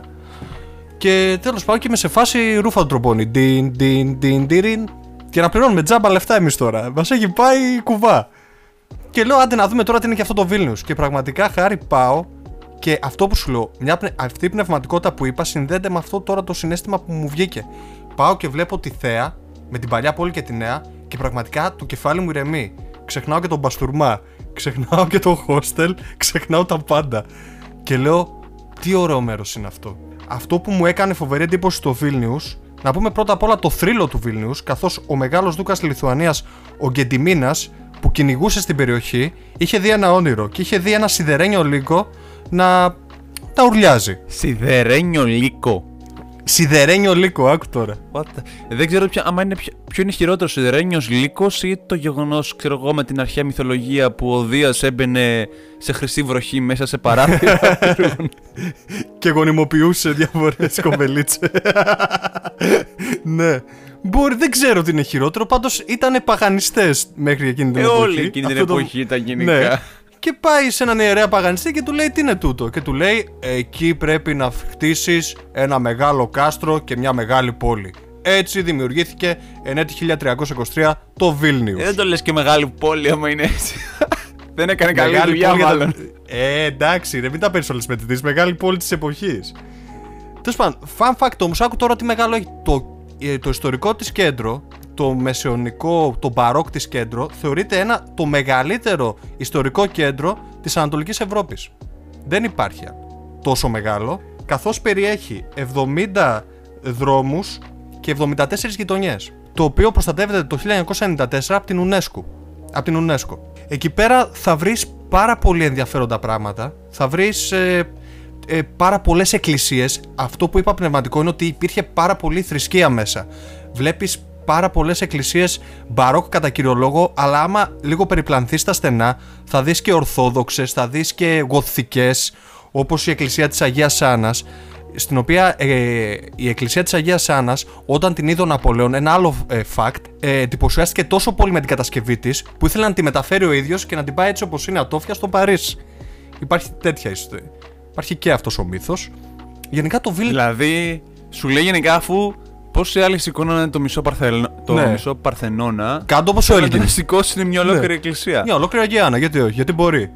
Και τέλος πάντων και είμαι σε φάση ρούφα του τρομπόνι. Ντιν, ντιν, ντιν, ντιριν. Και να πληρώνουμε τζάμπα λεφτά εμείς τώρα. Μας έχει πάει κουβά. Και λέω, άντε να δούμε τώρα τι είναι και αυτό το Vilnius. Και πραγματικά χάρη πάω και αυτό που σου λέω, μια, πνε- αυτή η πνευματικότητα που είπα συνδέεται με αυτό τώρα το συνέστημα που μου βγήκε. Πάω και βλέπω τη θέα με την παλιά πόλη και τη νέα και πραγματικά το κεφάλι μου ηρεμεί. Ξεχνάω και τον μπαστούρμα, ξεχνάω και το hostel, ξεχνάω τα πάντα. Και λέω, τι ωραίο μέρος είναι αυτό. Αυτό που μου έκανε φοβερή εντύπωση στο Vilnius, να πούμε πρώτα απ' όλα το θρύλο του Vilnius, καθώς ο μεγάλος δούκας Λιθουανίας, ο Γκεντιμίνας, που κυνηγούσε στην περιοχή, είχε δει ένα όνειρο και είχε δει ένα σιδερένιο λύκο να τα ουρλιάζει. Σιδερένιο λύκο. Σιδερένιο λύκο, άκου τώρα. What the- Δεν ξέρω ποιο, άμα είναι, ποιο, ποιο είναι χειρότερο, σιδερένιος λύκος ή το γεγονός, ξέρω εγώ, με την αρχαία μυθολογία που ο Δίας έμπαινε σε χρυσή βροχή μέσα σε παράθυρο. Και γονιμοποιούσε διάφορες κομπελίτσε. ναι. Μπορεί, δεν ξέρω τι είναι χειρότερο, πάντως ήταν παγανιστές μέχρι εκείνη την ε, εποχή. όλη εκείνη την Αυτό το- εποχή ήταν γενικά. Ναι. Και πάει σε έναν ιερέα παγανιστή και του λέει τι είναι τούτο; Και του λέει εκεί πρέπει να χτίσεις ένα μεγάλο κάστρο και μια μεγάλη πόλη. Έτσι δημιουργήθηκε εν έτη 1323 το Βίλνιους. Ε, δεν το λες και μεγάλη πόλη, άμα είναι έτσι. δεν έκανε καλή Μεγάλη δουλειά, πόλη για μάλλον. το- Ε, εντάξει, ρε, μην τα παίρνεις όλες με τη μεγάλη πόλη της εποχής. Τέλος πάντων, fun fact όμω, άκου τώρα τι μεγάλο έχει. Το, ε, το ιστορικό της κέντρο, το μεσαιωνικό, το μπαρόκ της κέντρο, θεωρείται ένα, το μεγαλύτερο ιστορικό κέντρο της Ανατολικής Ευρώπης. Δεν υπάρχει τόσο μεγάλο, καθώς περιέχει 70 δρόμους και 74 γειτονιές, το οποίο προστατεύεται το 1994 από την UNESCO. Από την UNESCO. Εκεί πέρα θα βρεις πάρα πολύ ενδιαφέροντα πράγματα, θα βρεις ε, ε, πάρα πολλές εκκλησίες. Αυτό που είπα πνευματικό είναι ότι υπήρχε πάρα πολύ θρησκεία μέσα. Βλέπεις πάρα πολλές εκκλησίες μπαρόκ κατά κύριο λόγο, αλλά άμα λίγο περιπλανθείς στα στενά, θα δεις και ορθόδοξες, θα δεις και γοθικές, όπως η εκκλησία της Αγίας Άννας, στην οποία ε, η εκκλησία της Αγίας Άννας όταν την είδε ο Ναπολέον ένα άλλο ε, fact ε, εντυπωσιάστηκε τόσο πολύ με την κατασκευή της που ήθελε να τη μεταφέρει ο ίδιος και να την πάει έτσι όπως είναι ατόφια στο Παρίσι. Υπάρχει τέτοια ιστορία υπάρχει και αυτός ο μύθος. Γενικά το Βίλ Δηλαδή, σου λέει γενικά αφού πόσοι άλλοι σηκώνανε το μισό, παρθενο... το Ναι. μισό Παρθενώνα. κάτω όπως ο θέλουν να Έλγιν τον σηκώσουν μια ολόκληρη Ναι. εκκλησία. μια ολόκληρη Αγία Άννα γιατί όχι γιατί μπορεί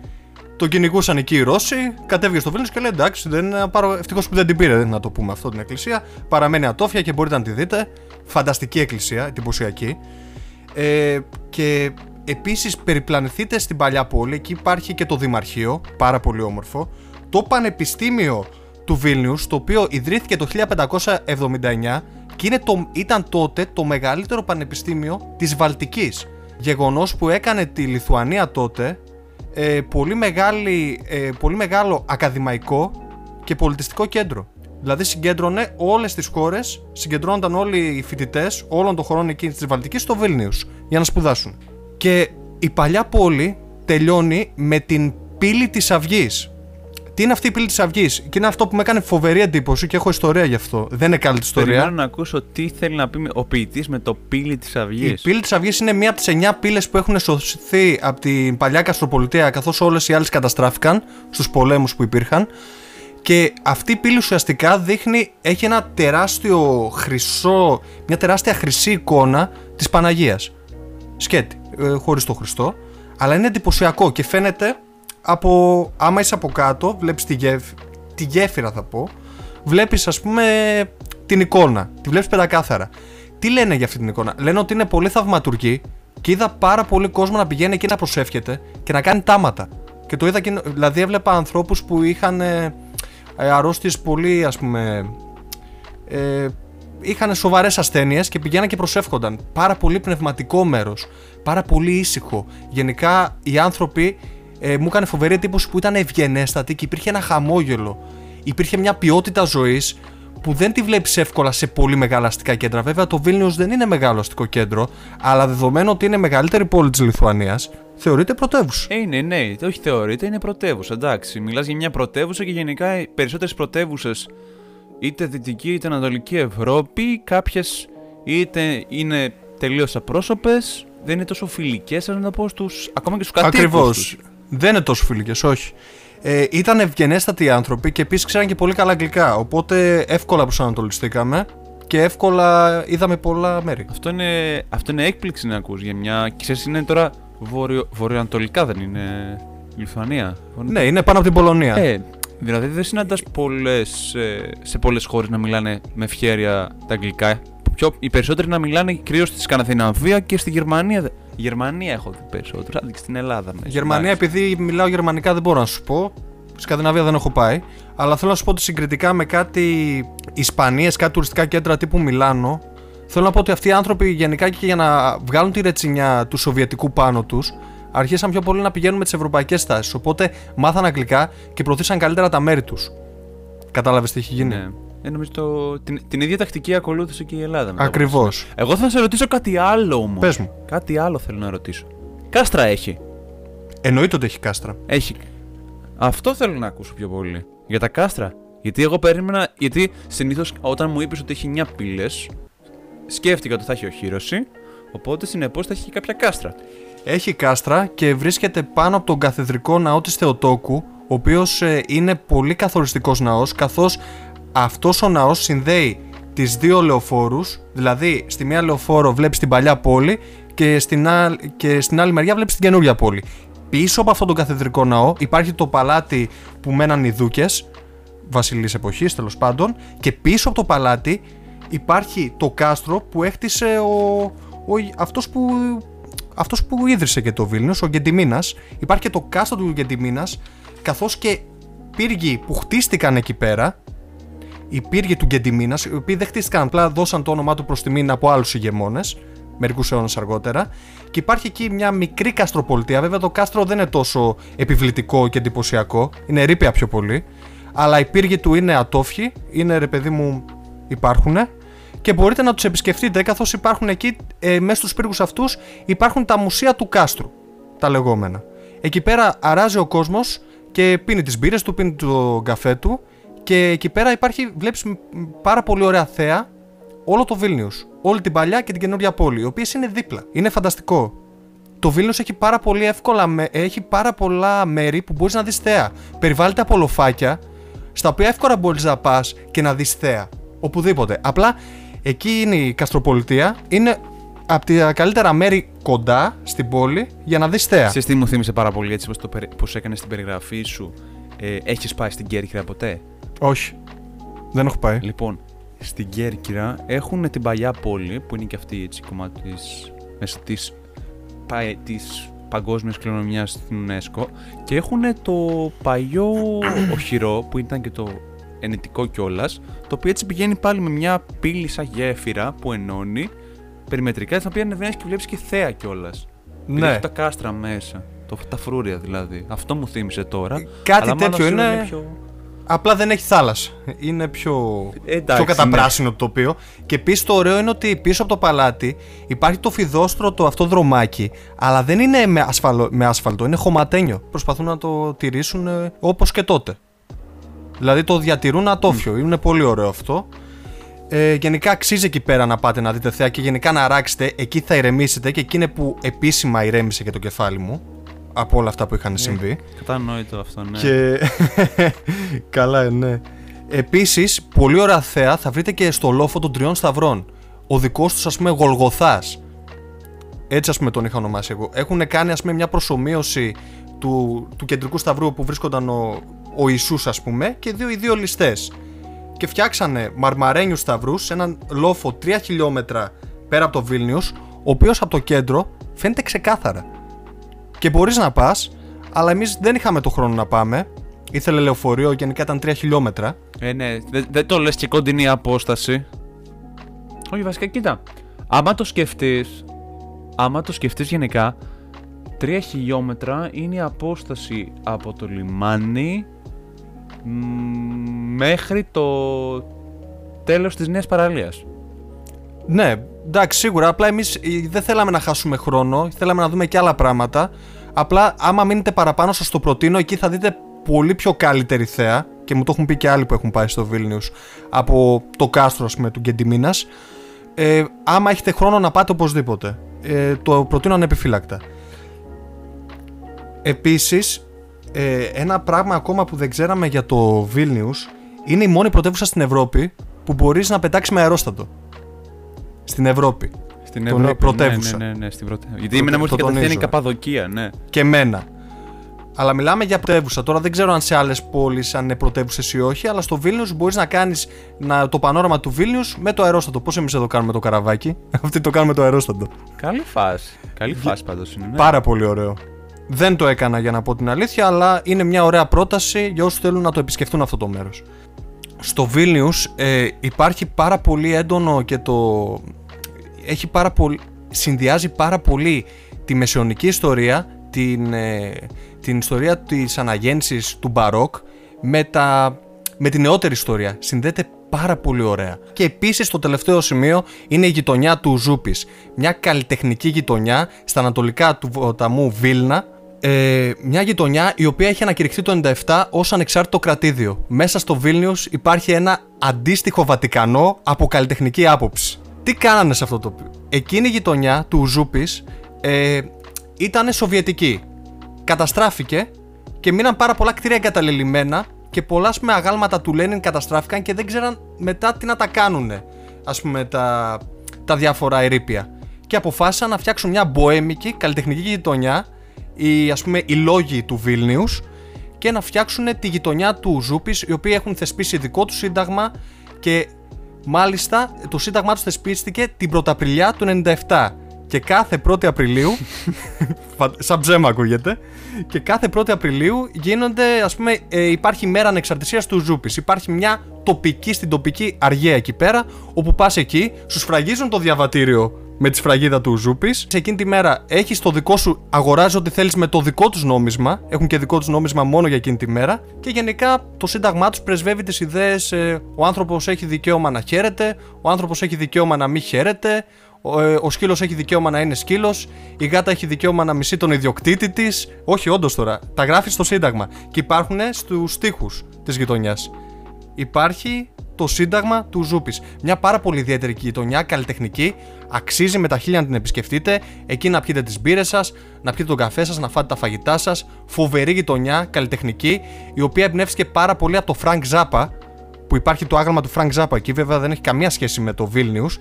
τον κυνηγούσαν εκεί οι Ρώσοι, κατέβηκε στο Βίλνιους και λέει εντάξει, δεν είναι να πάρω. Ευτυχώς που δεν την πήρε, να το πούμε αυτό την εκκλησία. Παραμένει ατόφια και μπορείτε να τη δείτε. Φανταστική εκκλησία, εντυπωσιακή. Ε, και επίσης περιπλανηθείτε στην παλιά πόλη. Εκεί υπάρχει και το Δημαρχείο, πάρα πολύ όμορφο. Το Πανεπιστήμιο του Βίλνιους, το οποίο ιδρύθηκε το 1579 και είναι το, ήταν τότε το μεγαλύτερο πανεπιστήμιο της Βαλτικής. Γεγονός που έκανε τη Λιθουανία τότε ε, πολύ, μεγάλη, ε, πολύ μεγάλο ακαδημαϊκό και πολιτιστικό κέντρο. Δηλαδή συγκέντρωνε όλες τις χώρες, συγκεντρώνονταν όλοι οι φοιτητές όλων των χωρών εκείνης της Βαλτικής στο Βίλνιους για να σπουδάσουν. Και η παλιά πόλη τελειώνει με την πύλη της Αυγής. Τι είναι αυτή η πύλη της Αυγής, και είναι αυτό που με έκανε φοβερή εντύπωση και έχω ιστορία γι' αυτό. Δεν είναι καλή ιστορία. Περιμένω να ακούσω τι θέλει να πει με- ο ποιητής με το πύλη της Αυγής. Η πύλη της Αυγής είναι μία από τις 9 πύλες που έχουν σωθεί από την παλιά Καστροπολιτεία, καθώς όλες οι άλλες καταστράφηκαν στους πολέμους που υπήρχαν. Και αυτή η πύλη ουσιαστικά δείχνει, έχει ένα τεράστιο χρυσό, μια τεράστια χρυσή εικόνα της Παναγίας. Σκέτη, ε, χωρίς το Χριστό. Αλλά είναι εντυπωσιακό και φαίνεται από, άμα είσαι από κάτω, βλέπεις τη, γέφ, τη γέφυρα θα πω, βλέπεις ας πούμε την εικόνα, τη βλέπεις πεντακάθαρα. Τι λένε για αυτή την εικόνα, λένε ότι είναι πολύ θαυματουργή και είδα πάρα πολύ κόσμο να πηγαίνει εκεί να προσεύχεται και να κάνει τάματα. Και το είδα και, δηλαδή έβλεπα ανθρώπους που είχαν ε, ε, αρρώστιες πολύ ας πούμε ε, είχαν σοβαρές ασθένειες και πηγαίναν και προσεύχονταν. Πάρα πολύ πνευματικό μέρος. Πάρα πολύ ήσυχο. Γενικά οι άνθρωποι ε, μου έκανε φοβερή εντύπωση που ήταν ευγενέστατοι και υπήρχε ένα χαμόγελο. Υπήρχε μια ποιότητα ζωής που δεν τη βλέπεις εύκολα σε πολύ μεγάλα αστικά κέντρα. Βέβαια το Βίλνιους δεν είναι μεγάλο αστικό κέντρο, αλλά δεδομένου ότι είναι η μεγαλύτερη πόλη της Λιθουανίας, θεωρείται πρωτεύουσα. Ε, είναι, ναι, όχι θεωρείται, είναι πρωτεύουσα. Εντάξει, μιλάς για μια πρωτεύουσα και γενικά οι περισσότερες πρωτεύουσες, είτε δυτική είτε ανατολική Ευρώπη, κάποιες είτε είναι τελείως απρόσωπες, δεν είναι τόσο φιλικές, να το πω στους, ακόμα και στους κατοίκους. Ακριβώς. Δεν είναι τόσο φιλικές, όχι. Ε, ήταν ευγενέστατοι οι άνθρωποι και επίσης ξέραν και πολύ καλά αγγλικά. Οπότε εύκολα προσανατολιστήκαμε και εύκολα είδαμε πολλά μέρη. Αυτό είναι, αυτό είναι έκπληξη να ακούς για μια. Ξέρεις, είναι τώρα βόρειο, βορειοανατολικά, δεν είναι η Λιθουανία; Ναι, είναι πάνω από την Πολωνία. Ε, δηλαδή δεν συναντάς πολλές, ε, σε πολλές χώρες να μιλάνε με ευχέρεια τα αγγλικά. Πιο, οι περισσότεροι να μιλάνε κυρίως στη Σκανδιναβία και στη Γερμανία. Η Γερμανία έχω δει περισσότερο, άντε και στην Ελλάδα. μέσα. Γερμανία, Εντάξει. επειδή μιλάω γερμανικά, δεν μπορώ να σου πω. Σκανδιναβία δεν έχω πάει. Αλλά θέλω να σου πω ότι συγκριτικά με κάτι Ισπανίες, κάτι τουριστικά κέντρα τύπου Μιλάνο, θέλω να πω ότι αυτοί οι άνθρωποι γενικά και για να βγάλουν τη ρετσινιά του Σοβιετικού πάνω τους, αρχίσαν πιο πολύ να πηγαίνουν με τις ευρωπαϊκές τάσει. Οπότε μάθαν αγγλικά και προωθήσαν καλύτερα τα μέρη τους. Κατάλαβες τι έχει γίνει; Ναι. Ε, νομίζω το, την, την ίδια τακτική ακολούθησε και η Ελλάδα. μετά από Ακριβώς. αυτό. Εγώ θα σε ρωτήσω κάτι άλλο όμως. Πες μου. Κάτι άλλο θέλω να ρωτήσω. Κάστρα έχει. Εννοείται ότι έχει κάστρα. Έχει. Αυτό θέλω να ακούσω πιο πολύ. Για τα κάστρα. Γιατί εγώ περίμενα. Γιατί συνήθως όταν μου είπες ότι έχει 9 πύλες, σκέφτηκα ότι θα έχει οχύρωση. Οπότε συνεπώς θα έχει και κάποια κάστρα. Έχει κάστρα και βρίσκεται πάνω από τον καθεδρικό ναό της Θεοτόκου, ο οποίος ε, είναι πολύ καθοριστικός ναός, καθώς αυτός ο ναός συνδέει τις δύο λεωφόρους, δηλαδή στη μία λεωφόρο βλέπεις την παλιά πόλη και στην, άλλη, και στην άλλη μεριά βλέπεις την καινούργια πόλη. Πίσω από αυτόν τον καθεδρικό ναό υπάρχει το παλάτι που μέναν οι δούκες, βασιλείς εποχής τέλος πάντων, και πίσω από το παλάτι υπάρχει το κάστρο που έκτισε ο, ο, αυτός που αυτός που ίδρυσε και το Βίλνιος, ο Γκεντιμίνας. Υπάρχει και το κάστρο του Γκεντιμίνας, καθώς και πύργοι που χτίστηκαν εκεί πέρα, οι πύργοι του Γκεντιμίνας, οι οποίοι δεν χτίστηκαν απλά, δώσαν το όνομά του προς τιμήν από άλλους ηγεμόνες, μερικούς αιώνες αργότερα. Και υπάρχει εκεί μια μικρή καστροπολιτεία. Βέβαια το κάστρο δεν είναι τόσο επιβλητικό και εντυπωσιακό, είναι ρήπια πιο πολύ. Αλλά οι πύργοι του είναι ατόφιοι, είναι ρε παιδί μου υπάρχουν και μπορείτε να τους επισκεφτείτε καθώς υπάρχουν εκεί ε, μέσα στους πύργους αυτούς υπάρχουν τα μουσεία του κάστρου τα λεγόμενα εκεί πέρα αράζει ο κόσμος και πίνει τις μπύρες του, πίνει το καφέ του και εκεί πέρα υπάρχει, βλέπεις μ, μ, πάρα πολύ ωραία θέα όλο το Βίλνιους όλη την παλιά και την καινούργια πόλη οι οποίες είναι δίπλα, είναι φανταστικό το Βίλνιους έχει πάρα πολύ εύκολα, με- έχει πάρα πολλά μέρη που μπορείς να δεις θέα περιβάλλεται από λοφάκια στα οποία εύκολα μπορείς να πας και να δεις θέα. Οπουδήποτε. Απλά εκεί είναι η Καστροπολιτεία. Είναι από τα καλύτερα μέρη κοντά στην πόλη για να δεις θέα. Σε τι μου θύμισε πάρα πολύ έτσι πως, το, περι- πως έκανες την περιγραφή σου. Ε, έχεις πάει στην Κέρκυρα ποτέ; Όχι. Δεν έχω πάει. Λοιπόν, στην Κέρκυρα έχουν την παλιά πόλη που είναι και αυτή έτσι κομμάτι της, μέσα της, πα- της παγκόσμιας κληρονομιάς στην UNESCO και έχουν το παλιό οχυρό που ήταν και το ενετικό κιόλας, το οποίο έτσι πηγαίνει πάλι με μια πύλη σαν γέφυρα που ενώνει περιμετρικά, στην οποία ανεβαίνεις και βλέπεις και θέα κιόλας. Ναι. Έχει τα κάστρα μέσα. Το, τα φρούρια δηλαδή. Αυτό μου θύμισε τώρα. Κάτι αλλά μάλλον τέτοιο σίγουρα είναι- πιο- Απλά δεν έχει θάλασσα. Είναι πιο, Εντάξει, πιο ναι. καταπράσινο το τοπίο. Και επίσης το ωραίο είναι ότι πίσω από το παλάτι υπάρχει το φιδόστρο το αυτό δρομάκι. Αλλά δεν είναι με, ασφαλο, με άσφαλτο, είναι χωματένιο. Προσπαθούν να το τηρήσουν όπως και τότε. Δηλαδή το διατηρούν ατόφιο. Είναι πολύ ωραίο αυτό. Ε, γενικά αξίζει εκεί πέρα να πάτε να δείτε θέα και γενικά να αράξετε. Εκεί θα ηρεμήσετε και εκεί είναι που επίσημα ηρέμησε και το κεφάλι μου από όλα αυτά που είχαν συμβεί. Κατανόητο αυτό, ναι. Και... Καλά, ε, ναι. Επίσης, πολύ ωραία θέα θα βρείτε και στο λόφο των τριών σταυρών. Ο δικός τους, ας πούμε, Γολγοθάς. Έτσι, ας πούμε, τον είχα ονομάσει εγώ. Έχουν κάνει, ας πούμε, μια προσωμείωση του, του κεντρικού σταυρού όπου βρίσκονταν ο, ο Ιησούς, ας πούμε, και δύο, οι δύο ληστές. Και φτιάξανε μαρμαρένιους σταυρούς σε έναν λόφο 3 χιλιόμετρα πέρα από το Βίλνιους, ο οποίος από το κέντρο φαίνεται ξεκάθαρα. Και μπορείς να πας, αλλά εμείς δεν είχαμε το χρόνο να πάμε. Ήθελε λεωφορείο, γενικά ήταν 3 χιλιόμετρα. Ε, ναι, δεν δεν το λες και κοντινή απόσταση. Όχι, βασικά, κοίτα. Άμα το σκεφτείς, άμα το σκεφτείς γενικά, 3 χιλιόμετρα είναι η απόσταση από το λιμάνι μ, μέχρι το τέλος της νέας παραλίας. Ναι, εντάξει, σίγουρα. Απλά εμείς δεν θέλαμε να χάσουμε χρόνο. Θέλαμε να δούμε και άλλα πράγματα. Απλά, άμα μείνετε παραπάνω, σας το προτείνω. Εκεί θα δείτε πολύ πιο καλύτερη θέα. Και μου το έχουν πει και άλλοι που έχουν πάει στο Βίλνιους από το κάστρο, ας πούμε, του Γκεντιμίνας. Ε, άμα έχετε χρόνο να πάτε οπωσδήποτε. Ε, το προτείνω ανεπιφύλακτα. Επίσης, ε, ένα πράγμα ακόμα που δεν ξέραμε για το Βίλνιους είναι η μόνη πρωτεύουσα στην Ευρώπη που μπορείς να πετάξεις με αερόστατο. Στην Ευρώπη. Στην Τον Ευρώπη. πρωτεύουσα. Ναι, ναι, ναι, στην πρωτεύουσα. Γιατί Πρωτε- εμένα μου το έρχεται κατευθείαν η τονίζω. Καπαδοκία, ναι. Και εμένα. Αλλά μιλάμε για πρωτεύουσα. Τώρα δεν ξέρω αν σε άλλες πόλεις αν είναι πρωτεύουσες ή όχι, αλλά στο Βίλνιους μπορείς να κάνεις το πανόραμα του Βίλνιους με το αερόστατο. Πώς εμείς εδώ κάνουμε το καραβάκι, αυτοί το κάνουμε το αερόστατο. Καλή φάση. Καλή φάση πάντως είναι, ναι. Πάρα πολύ ωραίο. Δεν το έκανα για να πω την αλήθεια, αλλά είναι μια ωραία πρόταση για όσους θέλουν να το επισκεφτούν αυτό το μέρος. Στο Βίλνιους ε, υπάρχει πάρα πολύ έντονο και το. Έχει πάρα πολύ. Συνδυάζει πάρα πολύ τη μεσαιωνική ιστορία, την, ε, την ιστορία της αναγέννησης του Μπαρόκ με, τα, με την νεότερη ιστορία. Συνδέεται πάρα πολύ ωραία. Και επίσης το τελευταίο σημείο είναι η γειτονιά του Ζούπης. Μια καλλιτεχνική γειτονιά στα ανατολικά του ποταμού Βίλνα. Ε, μια γειτονιά η οποία έχει ανακηρυχθεί το 97 ως ανεξάρτητο κρατήδιο. Μέσα στο Βίλνιους υπάρχει ένα αντίστοιχο Βατικανό από καλλιτεχνική άποψη. Τι κάνανε σε αυτό το τοπίο; Εκείνη η γειτονιά του Ζούπης ε, ήταν σοβιετική. Καταστράφηκε και μείναν πάρα πολλά κτίρια εγκαταλελειμμένα και πολλά ας πούμε, αγάλματα του Λένιν καταστράφηκαν και δεν ξέραν μετά τι να τα κάνουν. Ας πούμε τα, τα διάφορα ερήπια. Και αποφάσισαν να φτιάξουν μια μποέμικη καλλιτεχνική γειτονιά, οι, ας πούμε, οι λόγοι του Βίλνιους και να φτιάξουν τη γειτονιά του Ζούπης, οι οποίοι έχουν θεσπίσει δικό του σύνταγμα και μάλιστα το σύνταγμά τους θεσπίστηκε την Πρωταπριλιά του 97. Και κάθε 1η Απριλίου, φα- σαν ψέμα ακούγεται, και κάθε 1η Απριλίου γίνονται, ας πούμε, ε, υπάρχει μέρα ανεξαρτησίας του Ζούπης. Υπάρχει μια τοπική στην τοπική αργία εκεί πέρα, όπου πας εκεί, σου σφραγίζουν το διαβατήριο με τη σφραγίδα του Ζούπης. Σε εκείνη τη μέρα έχεις το δικό σου, αγοράζει ό,τι θέλεις με το δικό τους νόμισμα. Έχουν και δικό τους νόμισμα μόνο για εκείνη τη μέρα. Και γενικά το σύνταγμά τους πρεσβεύει τις ιδέες. ο άνθρωπος έχει δικαίωμα να χαίρεται, ο άνθρωπος έχει δικαίωμα να μην χαίρεται, ο, ε, ο σκύλος έχει δικαίωμα να είναι σκύλος, η γάτα έχει δικαίωμα να μισεί τον ιδιοκτήτη της. Όχι, όντως τώρα. Τα γράφεις στο Σύνταγμα. Και υπάρχουν στους τοίχου της γειτονιάς. Υπάρχει το Σύνταγμα του Ζούπης. Μια πάρα πολύ ιδιαίτερη γειτονιά, καλλιτεχνική. Αξίζει με τα χίλια να την επισκεφτείτε. Εκεί να πιείτε τις μπύρες σας, να πιείτε τον καφέ σας, να φάτε τα φαγητά σας. Φοβερή γειτονιά, καλλιτεχνική, η οποία εμπνεύστηκε πάρα πολύ από το Frank Zappa, που υπάρχει το άγαλμα του Frank Zappa εκεί. Βέβαια δεν έχει καμία σχέση με το Vilnius.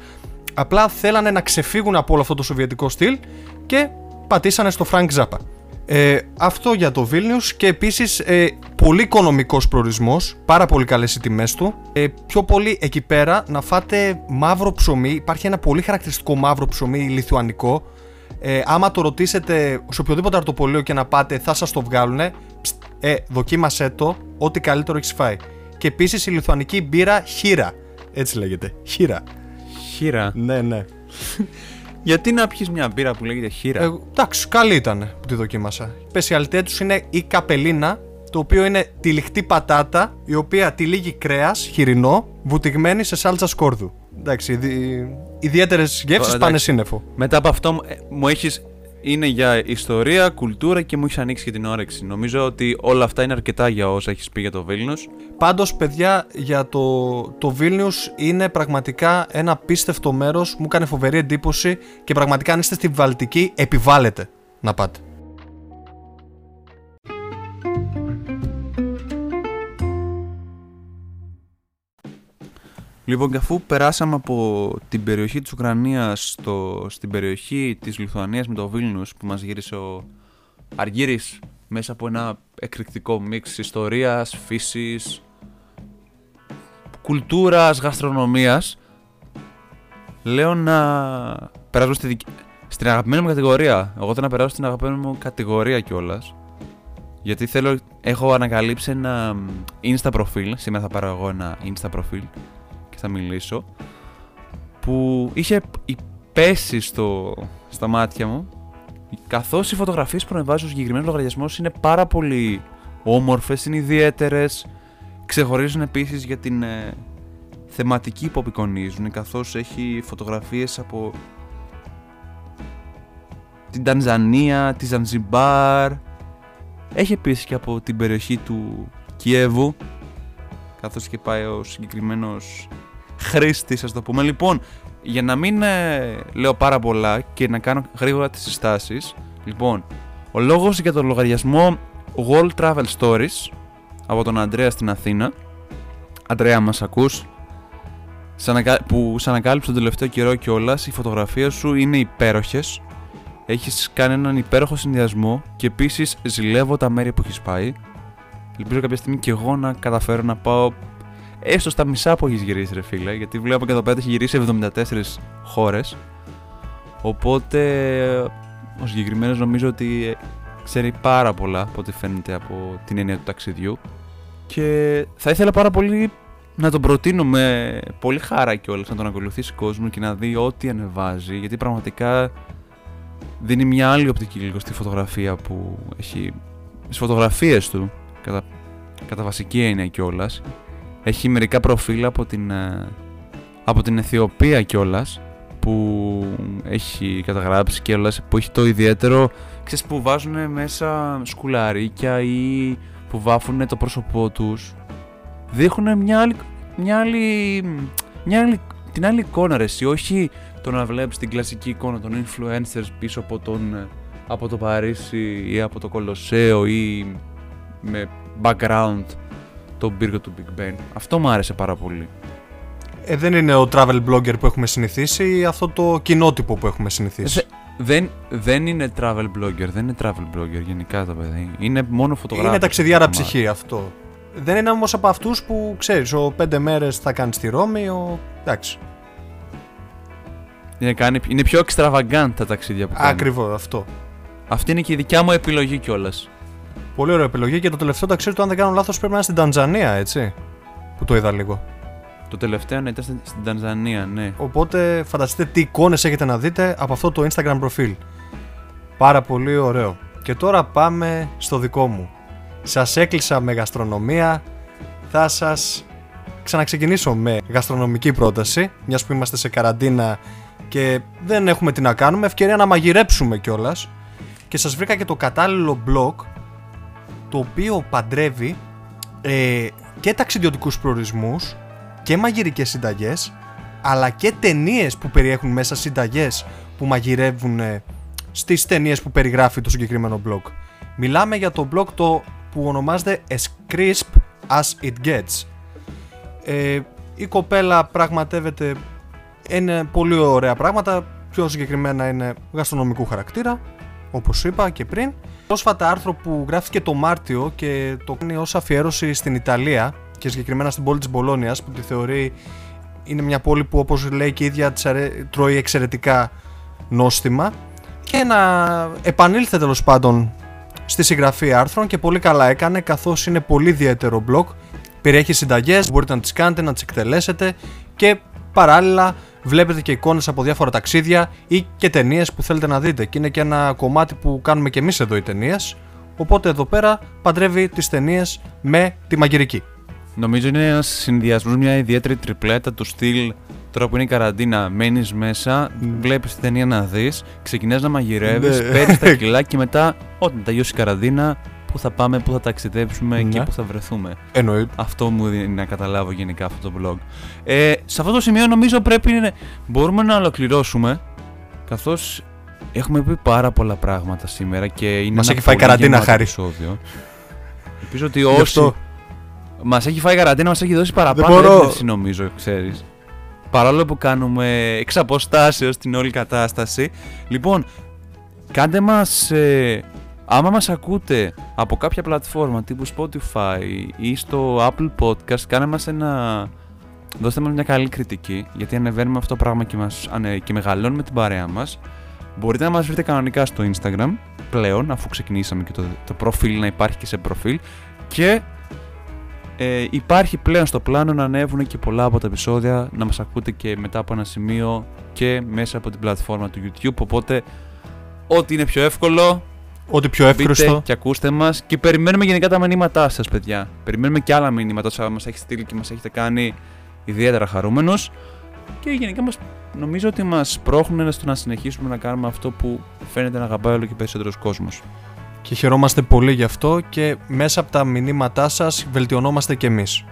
Απλά θέλανε να ξεφύγουν από όλο αυτό το σοβιετικό στυλ και πατήσανε στο Frank Zappa. Ε, αυτό για το Vilnius και επίσης ε, πολύ οικονομικός προορισμός, πάρα πολύ καλές οι τιμές του. Ε, πιο πολύ εκεί πέρα να φάτε μαύρο ψωμί, υπάρχει ένα πολύ χαρακτηριστικό μαύρο ψωμί λιθουανικό. Ε, άμα το ρωτήσετε σε οποιοδήποτε αρτοπολείο και να πάτε θα σας το βγάλουνε. Ψτ, Ε, δοκίμασέ το, ό,τι καλύτερο έχεις φάει. Και επίσης η λιθουανική μπύρα χείρα, έτσι λέγεται, χείρα. Χείρα. Ναι, ναι. Γιατί να πιεις μια μπύρα που λέγεται χείρα; Ε, εντάξει, καλή ήταν που τη δοκίμασα. Η σπεσιαλιτέ τους είναι η καπελίνα, το οποίο είναι τυλιχτή πατάτα, η οποία τυλίγει κρέας, χοιρινό, βουτυγμένη σε σάλτσα σκόρδου. Εντάξει, ιδι... ιδιαίτερες γεύσει εντάξει. πάνε σύννεφο. Μετά από αυτό μου- ε, μου έχεις είναι για ιστορία, κουλτούρα και μου έχεις ανοίξει και την όρεξη. Νομίζω ότι όλα αυτά είναι αρκετά για όσα έχεις πει για το Βίλνιους. Πάντως παιδιά για το, το Vilnius είναι πραγματικά ένα πίστευτο μέρος, μου έκανε φοβερή εντύπωση και πραγματικά αν είστε στη Βαλτική επιβάλλετε να πάτε. Λοιπόν, και αφού περάσαμε από την περιοχή της Ουκρανίας στο, στην περιοχή της Λιθουανίας με το Βίλνους που μας γύρισε ο Αργύρης μέσα από ένα εκρηκτικό μίξ ιστορίας, φύσης, κουλτούρας, γαστρονομίας λέω να περάσω στη δικ... στην αγαπημένη μου κατηγορία. Εγώ θέλω να περάσω στην αγαπημένη μου κατηγορία κιόλας. Γιατί θέλω, έχω ανακαλύψει ένα insta προφίλ. Σήμερα θα πάρω εγώ ένα insta προφίλ και θα μιλήσω. Που είχε πέσει στο, στα μάτια μου. Καθώς οι φωτογραφίες που ανεβάζει ο συγκεκριμένος λογαριασμός είναι πάρα πολύ όμορφες, είναι ιδιαίτερες. Ξεχωρίζουν επίσης για την ε, θεματική που απεικονίζουν καθώς έχει φωτογραφίες από την Τανζανία, τη Ζανζιμπάρ έχει επίσης και από την περιοχή του Κιέβου καθώς και πάει ο συγκεκριμένος χρήστης ας το πούμε λοιπόν για να μην ε, λέω πάρα πολλά και να κάνω γρήγορα τις συστάσεις λοιπόν ο λόγος για τον λογαριασμό World Travel Stories από τον Αντρέα στην Αθήνα Αντρέα μας ακούς; Που σε ανακάλυψε τον τελευταίο καιρό κιόλας, οι φωτογραφίες σου είναι υπέροχες. Έχεις κάνει έναν υπέροχο συνδυασμό και επίσης ζηλεύω τα μέρη που έχεις πάει. Ελπίζω κάποια στιγμή και εγώ να καταφέρω να πάω έστω στα μισά που έχεις γυρίσει, ρε φίλε. Γιατί βλέπω και εδώ πέρα έχει γυρίσει 74 χώρες. Οπότε ο συγκεκριμένος νομίζω ότι ξέρει πάρα πολλά από ό,τι φαίνεται από την έννοια του ταξιδιού. Και θα ήθελα πάρα πολύ να τον προτείνω με πολύ χαρά κιόλας να τον ακολουθήσει κόσμος και να δει ό,τι ανεβάζει γιατί πραγματικά δίνει μια άλλη οπτική λίγο στη φωτογραφία που έχει στις φωτογραφίες του κατά, κατά βασική έννοια κιόλας. Έχει μερικά προφίλ από την, ε, από την Αιθιοπία κιόλας που έχει καταγράψει κιόλα που έχει το ιδιαίτερο ξέρεις που βάζουν μέσα σκουλαρίκια ή που βάφουν το πρόσωπό τους. Δείχνουν μια άλλη, μια άλλη, μια άλλη, την άλλη εικόνα ρε, εσύ, όχι το να βλέπεις την κλασική εικόνα των influencers πίσω από, τον, από το Παρίσι ή από το Κολοσσέο ή με background τον πύργο του Big Ben. Αυτό μου άρεσε πάρα πολύ. Ε, δεν είναι ο travel blogger που έχουμε συνηθίσει ή αυτό το κοινότυπο που έχουμε συνηθίσει. Ε, δεν, δεν είναι travel blogger, δεν είναι travel blogger γενικά το παιδί. Είναι μόνο φωτογράφος. Είναι ταξιδιάρα ψυχή αυτό. Δεν είναι όμως από αυτούς που ξέρεις, ο πέντε μέρες θα κάνει στη Ρώμη, ο. εντάξει. Είναι, κάνει, είναι πιο extravagant τα ταξίδια που κάνει. Ακριβώς αυτό. Αυτή είναι και η δικιά μου επιλογή κιόλας. Πολύ ωραία επιλογή και το τελευταίο ταξίδι του, αν δεν κάνω λάθος, πρέπει να είναι στην Τανζανία, έτσι. Που το είδα λίγο. Το τελευταίο ναι, ήταν στην Τανζανία, ναι. Οπότε φανταστείτε τι εικόνες έχετε να δείτε από αυτό το Instagram προφίλ. Πάρα πολύ ωραίο. Και τώρα πάμε στο δικό μου. Σας έκλεισα με γαστρονομία. Θα σας ξαναξεκινήσω με γαστρονομική πρόταση, μιας που είμαστε σε καραντίνα και δεν έχουμε τι να κάνουμε, ευκαιρία να μαγειρέψουμε κιόλας. Και σας βρήκα και το κατάλληλο blog, το οποίο παντρεύει ε, και ταξιδιωτικούς προορισμούς και μαγειρικές συνταγές, αλλά και ταινίες που περιέχουν μέσα συνταγές που μαγειρεύουν ε, στις ταινίες που περιγράφει το συγκεκριμένο blog. Μιλάμε για το blog το που ονομάζεται As Crisp As It Gets. Ε, η κοπέλα πραγματεύεται είναι πολύ ωραία πράγματα, πιο συγκεκριμένα είναι γαστρονομικού χαρακτήρα, όπως είπα και πριν. Πρόσφατα άρθρο που γράφηκε το Μάρτιο και το κάνει ως αφιέρωση στην Ιταλία και συγκεκριμένα στην πόλη της Μπολόνιας που τη θεωρεί είναι μια πόλη που όπως λέει και η ίδια τρώει εξαιρετικά νόστιμα και να επανήλθε τέλος πάντων στη συγγραφή άρθρων και πολύ καλά έκανε καθώς είναι πολύ ιδιαίτερο blog. Περιέχει συνταγές, μπορείτε να τις κάνετε, να τις εκτελέσετε και παράλληλα βλέπετε και εικόνες από διάφορα ταξίδια ή και ταινίες που θέλετε να δείτε και είναι και ένα κομμάτι που κάνουμε και εμείς εδώ οι ταινίες. Οπότε εδώ πέρα παντρεύει τις ταινίες με τη μαγειρική. Νομίζω είναι ένας συνδυασμός, μια ιδιαίτερη τριπλέτα του στυλ Τώρα που είναι η καραντίνα, μένεις μέσα, Mm. βλέπεις την ταινία να δεις, ξεκινάς να μαγειρεύεις, Ναι. παίρνεις τα κιλά και μετά, όταν τελειώσει η καραντίνα, πού θα πάμε, πού θα ταξιδέψουμε και Ναι. πού θα βρεθούμε. Εννοείται. Αυτό μου δίνει να καταλάβω γενικά αυτό το vlog. Ε, σε αυτό το σημείο νομίζω πρέπει να μπορούμε να ολοκληρώσουμε καθώς έχουμε πει πάρα πολλά πράγματα σήμερα και είναι Μας ένα έχει φάει πολύ καραντίνα, γεμάτο Χάρη. επεισόδιο. Ελπίζω ότι Γι' όσοι αυτό. μας έχει φάει καραντίνα μας έχει δώσει παραπάνω μπορώ. έμπνευση νομίζω, ξέρεις. Παρόλο που κάνουμε εξ αποστάσεως την όλη κατάσταση. Λοιπόν, κάντε μας... ε, άμα μας ακούτε από κάποια πλατφόρμα τύπου Spotify ή στο Apple Podcast, κάνε μας ένα... Δώστε μας μια καλή κριτική, γιατί ανεβαίνουμε αυτό το πράγμα και, μας, ανε, και μεγαλώνουμε την παρέα μας. Μπορείτε να μας βρείτε κανονικά στο Instagram πλέον, αφού ξεκινήσαμε και το, το προφίλ να υπάρχει και σε προφίλ. Και ε, υπάρχει πλέον στο πλάνο να ανέβουν και πολλά από τα επεισόδια, να μας ακούτε και μετά από ένα σημείο και μέσα από την πλατφόρμα του YouTube. Οπότε, ό,τι είναι πιο εύκολο, Ό,τι πιο μπείτε εύκριστο. και ακούστε μας και περιμένουμε γενικά τα μηνύματά σας, παιδιά. Περιμένουμε και άλλα μηνύματα όσα μας έχετε στείλει και μας έχετε κάνει ιδιαίτερα χαρούμενος. Και γενικά μας, νομίζω ότι μας πρόχνουν στο να συνεχίσουμε να κάνουμε αυτό που φαίνεται να αγαπάει όλο και περισσότερος κόσμος. Και χαιρόμαστε πολύ γι' αυτό και μέσα από τα μηνύματά σας βελτιωνόμαστε κι εμείς.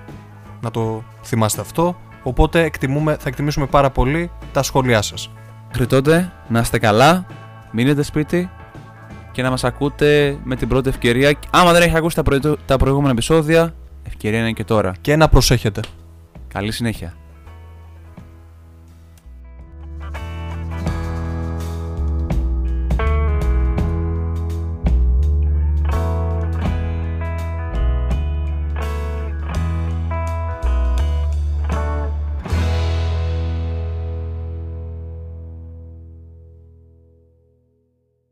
Να το θυμάστε αυτό. Οπότε εκτιμούμε, θα εκτιμήσουμε πάρα πολύ τα σχόλιά σας. Μέχρι τότε, να είστε καλά, μείνετε σπίτι και να μας ακούτε με την πρώτη ευκαιρία. Άμα δεν έχετε ακούσει τα, προηγου- τα προηγούμενα επεισόδια, ευκαιρία είναι και τώρα. Και να προσέχετε. Καλή συνέχεια.